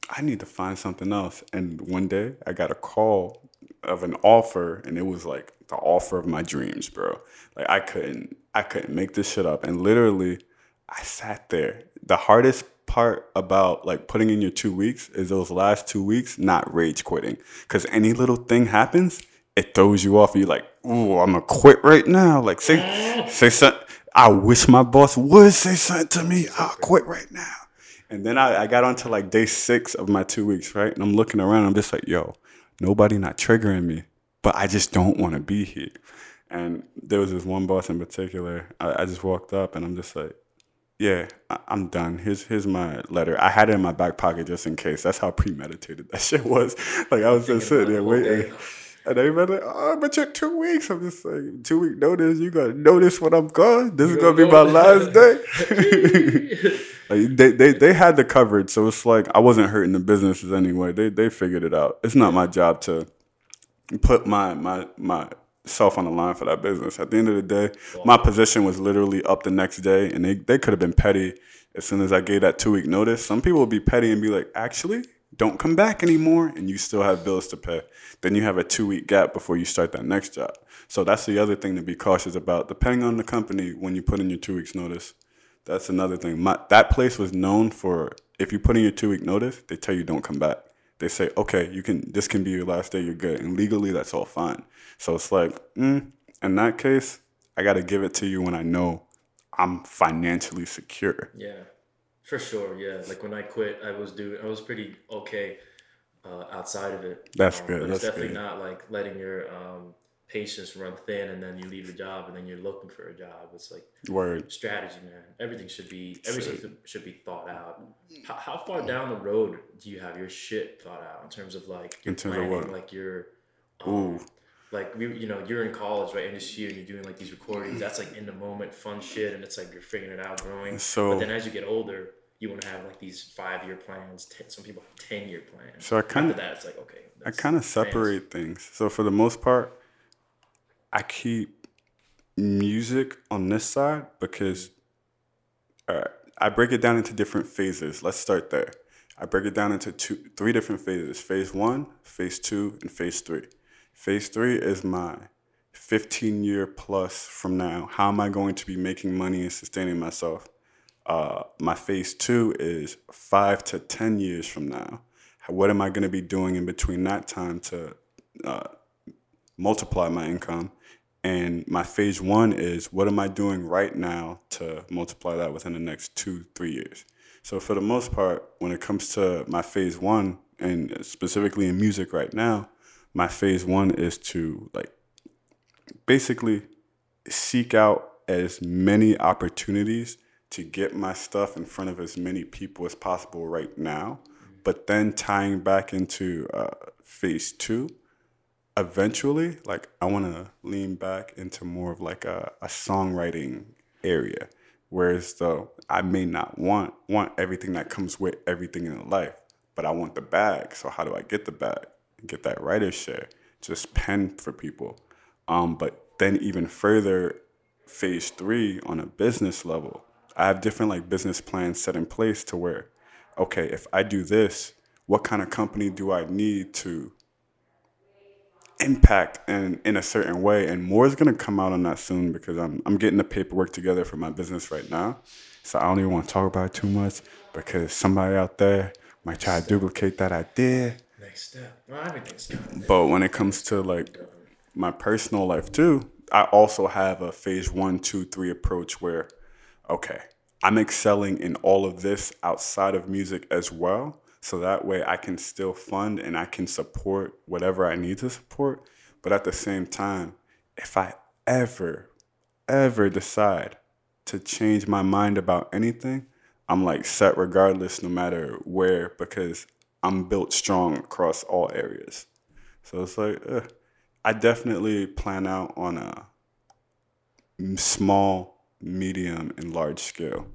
I need to find something else. And one day I got a call of an offer and it was like the offer of my dreams, bro. Like I couldn't I couldn't make this shit up. And literally I sat there. The hardest part about like putting in your 2 weeks is those last 2 weeks not rage quitting cuz any little thing happens, it throws you off. You're like, "Ooh, I'm gonna quit right now." Like say say something I wish my boss would say something to me. I'll quit right now. And then I, I got onto like day six of my two weeks, right? And I'm looking around, I'm just like, yo, nobody not triggering me, but I just don't want to be here. And there was this one boss in particular. I, I just walked up and I'm just like, yeah, I, I'm done. Here's here's my letter. I had it in my back pocket just in case. That's how premeditated that shit was. Like I was just sitting there about the whole waiting. And everybody like, oh, but you're two weeks. I'm just like, two week notice. You gotta notice when I'm gone. This is gonna be my last day. Like they, they they had the coverage, so it's like I wasn't hurting the businesses anyway. They they figured it out. It's not my job to put my my my myself on the line for that business. At the end of the day, my position was literally up the next day, and they they could have been petty as soon as I gave that two week notice. Some people would be petty and be like, actually, don't come back anymore, and you still have bills to pay. Then you have a two week gap before you start that next job. So that's the other thing to be cautious about. Depending on the company, when you put in your two weeks notice. That's another thing. My, that place was known for if you put in your two week notice, they tell you don't come back. They say, okay, you can. This can be your last day. You're good, and legally that's all fine. So it's like, mm, in that case, I got to give it to you when I know I'm financially secure. Yeah, for sure. Yeah, like when I quit, I was doing, I was pretty okay uh, outside of it. That's Um, good, But that's it's definitely good. not like letting your um, patience run thin and then you leave the job and then you're looking for a job. It's like Word. strategy, man. Everything should be everything should, should be thought out. How, how far down the road do you have your shit thought out in terms of like your In terms of planning, what? like your um, Ooh. Like we you know you're in college right NSU and you're doing like these recordings that's like in the moment fun shit and it's like you're figuring it out growing So- but then as you get older you want to have like these five year plans ten, some people have 10 year plans So I kinda- that it's like okay I kind of plans. separate things. So for the most part, I keep music on this side because all right, I break it down into different phases. Let's start there. I break it down into two, three different phases: phase one, phase two, and phase three. Phase three is my 15 year plus from now. How am I going to be making money and sustaining myself? Uh, my phase two is five to 10 years from now. What am I going to be doing in between that time to uh, multiply my income? And my phase one is what am I doing right now to multiply that within the next two, three years? So, for the most part, when it comes to my phase one, and specifically in music right now, my phase one is to like basically seek out as many opportunities to get my stuff in front of as many people as possible right now. But then tying back into uh, phase two, eventually, like I want to lean back into more of like a, a songwriting area. Whereas though I may not want want everything that comes with everything in life, but I want the bag. So how do I get the bag? Get that writer's share. Just pen for people. Um, but then even further, phase three on a business level, I have different like business plans set in place to where, okay, if I do this, what kind of company do I need to impact in, in a certain way? And more is gonna come out on that soon because I'm I'm getting the paperwork together for my business right now. So I don't even want to talk about it too much because somebody out there might try to duplicate that idea. Next step well But when it comes to like my personal life too, I also have a phase one, two, three approach where, okay, I'm excelling in all of this outside of music as well. So that way I can still fund and I can support whatever I need to support. But at the same time, if I ever, ever decide to change my mind about anything, I'm like set regardless no matter where because I'm built strong across all areas. So it's like, uh, I definitely plan out on a small, medium, and large scale.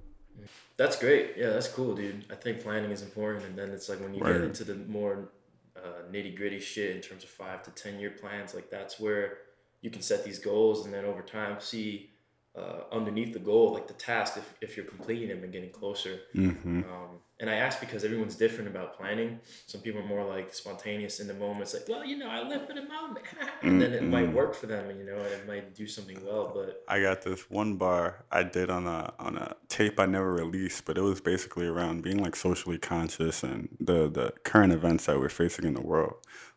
That's great. Yeah, that's cool, dude. I think planning is important, and then it's like when you get into the more uh, nitty gritty shit in terms of five to ten year plans, like that's where you can set these goals, and then over time see uh, underneath the goal, like the task, if, if you're completing them and getting closer. hmm Um, and I ask because everyone's different about planning. Some people are more like spontaneous in the moment. It's like, well, you know, I live for the moment, and then it might work for them, you know, and it might do something well, but I got this one bar I did on a on a tape I never released, but it was basically around being like socially conscious and the the current events that we're facing in the world.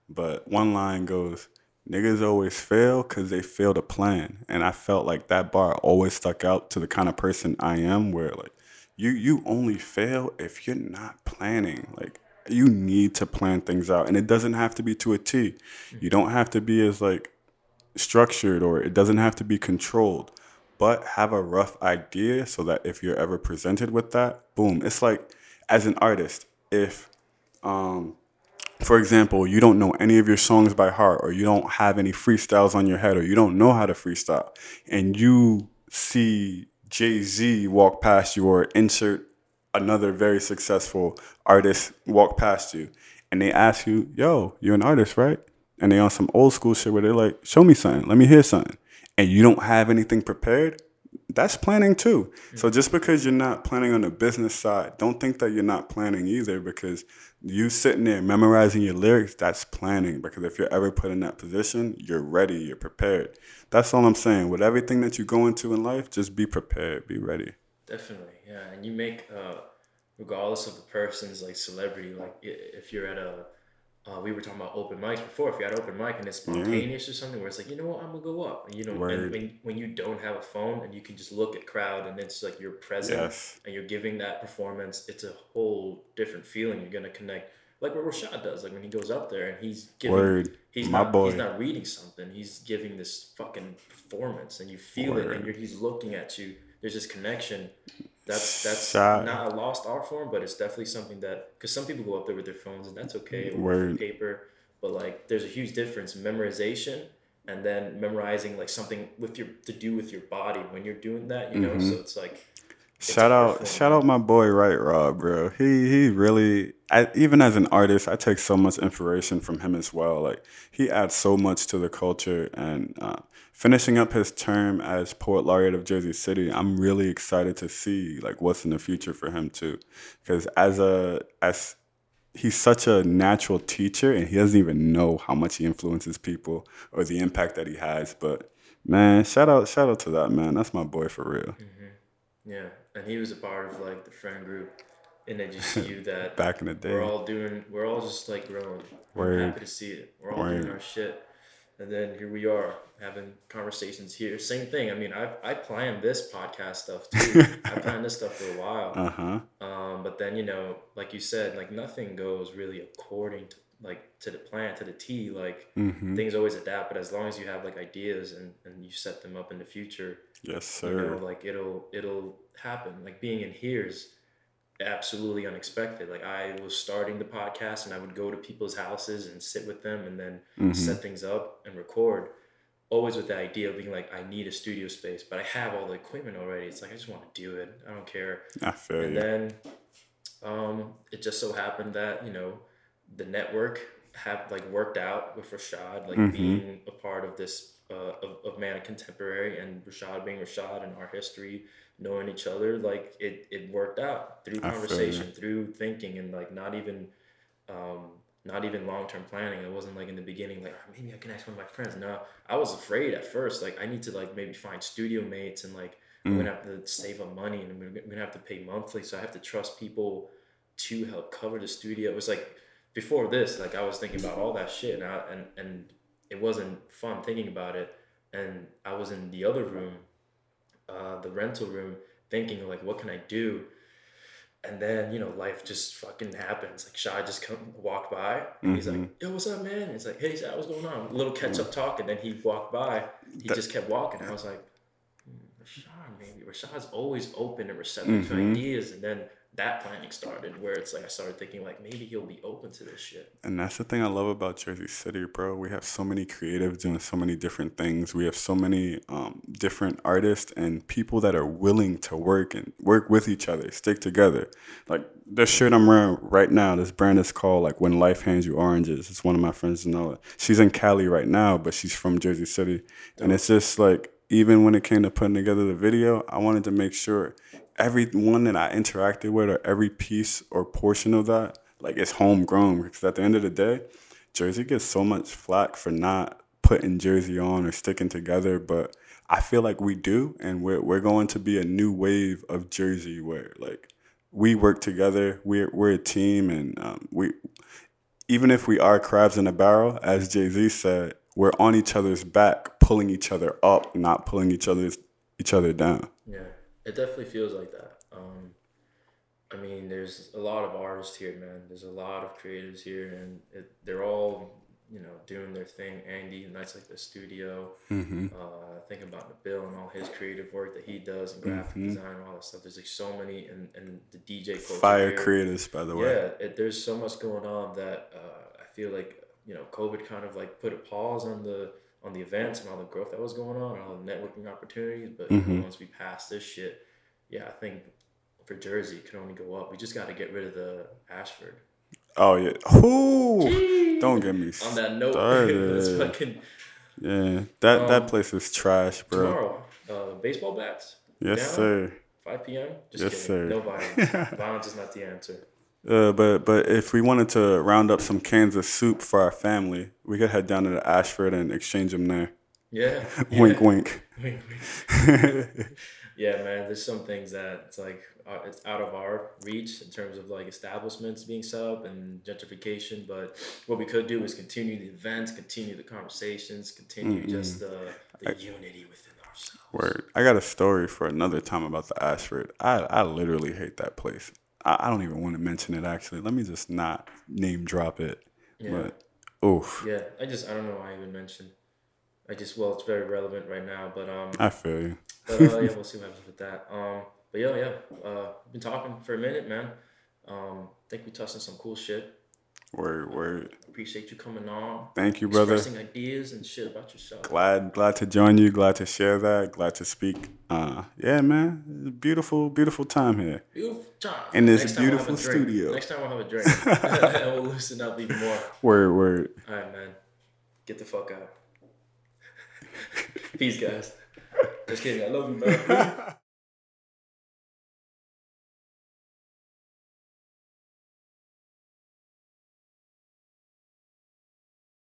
But one line goes, "Niggas always fail because they fail to plan," and I felt like that bar always stuck out to the kind of person I am, where like you you only fail if you're not planning, like. You need to plan things out, and it doesn't have to be to a T. You don't have to be as like structured or it doesn't have to be controlled but have a rough idea so that if you're ever presented with that boom it's like as an artist if um for example you don't know any of your songs by heart or you don't have any freestyles on your head or you don't know how to freestyle and you see jay-z walk past you or insert another very successful artist walk past you and they ask you yo you're an artist right and they on some old school shit where they're like, show me something, let me hear something. And you don't have anything prepared, that's planning too. So just because you're not planning on the business side, don't think that you're not planning either because you sitting there memorizing your lyrics, that's planning. Because if you're ever put in that position, you're ready, you're prepared. That's all I'm saying. With everything that you go into in life, just be prepared, be ready. Definitely, yeah. And you make, uh, regardless of the person's like celebrity, like if you're at a, uh, we were talking about open mics before. If you had open mic and it's spontaneous or something, where it's like, you know what, I'm gonna go up. And you know, and when when you don't have a phone and you can just look at crowd and it's like you're present Yes. and you're giving that performance, it's a whole different feeling. You're gonna connect like what Rashad does. Like when he goes up there and he's giving, Word. he's My not boy. he's not reading something. He's giving this fucking performance, and you feel it, and you're, he's looking at you. There's this connection. That's that's Shot. not a lost art form, but it's definitely something that because some people go up there with their phones, and that's okay. Or Word. paper, but like there's a huge difference memorization and then memorizing like something with your to do with your body when you're doing that. You know, Mm-hmm. so it's like it's Shout out, shout out my boy Wright Rob, bro. He he really, I, even as an artist, I take so much inspiration from him as well. Like he adds so much to the culture, and uh, finishing up his term as poet laureate of Jersey City, I'm really excited to see like what's in the future for him too, because as a as he's such a natural teacher, and he doesn't even know how much he influences people or the impact that he has. But man, shout out, shout out to that man. That's my boy for real. Mm-hmm. Yeah, and he was a part of like the friend group in NJCU that Back in the day. we're all doing. We're all just like growing. I'm happy to see it. We're all Word. doing our shit, and then here we are having conversations here. Same thing. I mean, I I planned this podcast stuff too. I planned this stuff for a while. Uh huh. Um, but then you know, like you said, like nothing goes really according to like to the plan to the T. Like Mm-hmm. things always adapt, but as long as you have like ideas and and you set them up in the future, Yes, sir. you know, like it'll it'll happen. Like being in here is absolutely unexpected. Like I was starting the podcast and I would go to people's houses and sit with them and then Mhm. set things up and record. Always with the idea of being like, I need a studio space, but I have all the equipment already. It's like I just want to do it. I don't care. I feel And you. then um, it just so happened that, you know, the network have like worked out with Rashad, like Mhm. being a part of this uh, of, of Mana Contemporary and Rashad being Rashad and our history, knowing each other, like it, it worked out through I feel you. conversation, through thinking and like not even um, not even long term planning. It wasn't like in the beginning, like "Oh, maybe I can ask one of my friends. No, I was afraid at first. Like I need to like maybe find studio mates and like I'm Mm. gonna have to save up money and I'm gonna have to pay monthly. So I have to trust people to help cover the studio. It was like before this, like I was thinking about all that shit and I, and and it wasn't fun thinking about it. And I was in the other room, uh, the rental room, thinking like, what can I do? And then you know, life just fucking happens. Like Shy just come walked by, and he's like, "Yo, what's up, man?" It's like, "Hey, Shy, what's going on?" A little catch up talk, and then he walked by. He That- just kept walking. I was like, hmm, Rashad, maybe Rashad's always open and receptive to Mhm. ideas, and then that planning started, where it's like I started thinking like maybe he'll be open to this shit. And that's the thing I love about Jersey City, bro. We have so many creatives doing so many different things. We have so many um, different artists and people that are willing to work and work with each other, stick together. Like this shirt I'm wearing right now, this brand is called like When Life Hands You Oranges. It's one of my friends, Noah. She's in Cali right now, but she's from Jersey City. And it's just like, even when it came to putting together the video, I wanted to make sure everyone that I interacted with or every piece or portion of that, like it's homegrown. Because at the end of the day, Jersey gets so much flack for not putting Jersey on or sticking together, but I feel like we do, and we're we're going to be a new wave of Jersey where like we work together. We're we're a team, and um, we even if we are crabs in a barrel, as Jay Z said, we're on each other's back, pulling each other up, not pulling each other's each other down. It definitely feels like that. Um, I mean, there's a lot of artists here, man. There's a lot of creatives here, and it, they're all, you know, doing their thing. Andy, and Nights Like the Studio. Mm-hmm. Uh, think about Bill and all his creative work that he does, and graphic Mhm. design and all that stuff. There's like so many, and, and the DJ culture. Fire here. creators, by the way. Yeah, it, there's so much going on that uh, I feel like you know COVID kind of like put a pause on the on the events and all the growth that was going on and all the networking opportunities. But Mhm. once we pass this shit, yeah, I think for Jersey it can only go up. We just got to get rid of the Ashford. Oh yeah. Who? Don't get me On that note, started. fucking Yeah, that that Um, place is trash, bro. tomorrow. Uh, baseball bats. Yes, down, sir. 5 p.m. Just Yes, kidding. sir. No violence. violence is not the answer. Uh, but but if we wanted to round up some cans of soup for our family, we could head down to the Ashford and exchange them there. Yeah. Wink, yeah. wink. Wink, wink. yeah, man. There's some things that it's like uh, it's out of our reach in terms of like establishments being set up and gentrification. But what we could do is continue the events, continue the conversations, continue just the, the unity within ourselves. Word. I got a story for another time about the Ashford. I, I literally hate that place. I, I don't even want to mention it. Actually, let me just not name drop it. Yeah. But oof, Yeah, I just I don't know why I even mentioned. I just well, it's very relevant right now, but um, I feel you. but uh, yeah, we'll see what happens with that. Um, but yeah, yeah, uh, been talking for a minute, man. Um, I think we touched on some cool shit. Word, word. Appreciate you coming on, Thank you, brother. expressing ideas and shit about yourself. Glad, glad to join you. Glad to share that. Glad to speak. Uh, yeah, man. It's a beautiful, beautiful time here. Beautiful time. In this Next time we'll beautiful studio. Next time we'll have a drink, and we'll loosen up even more. Word, word. All right, man. Get the fuck out. Peace, guys. Just kidding. I love you, man.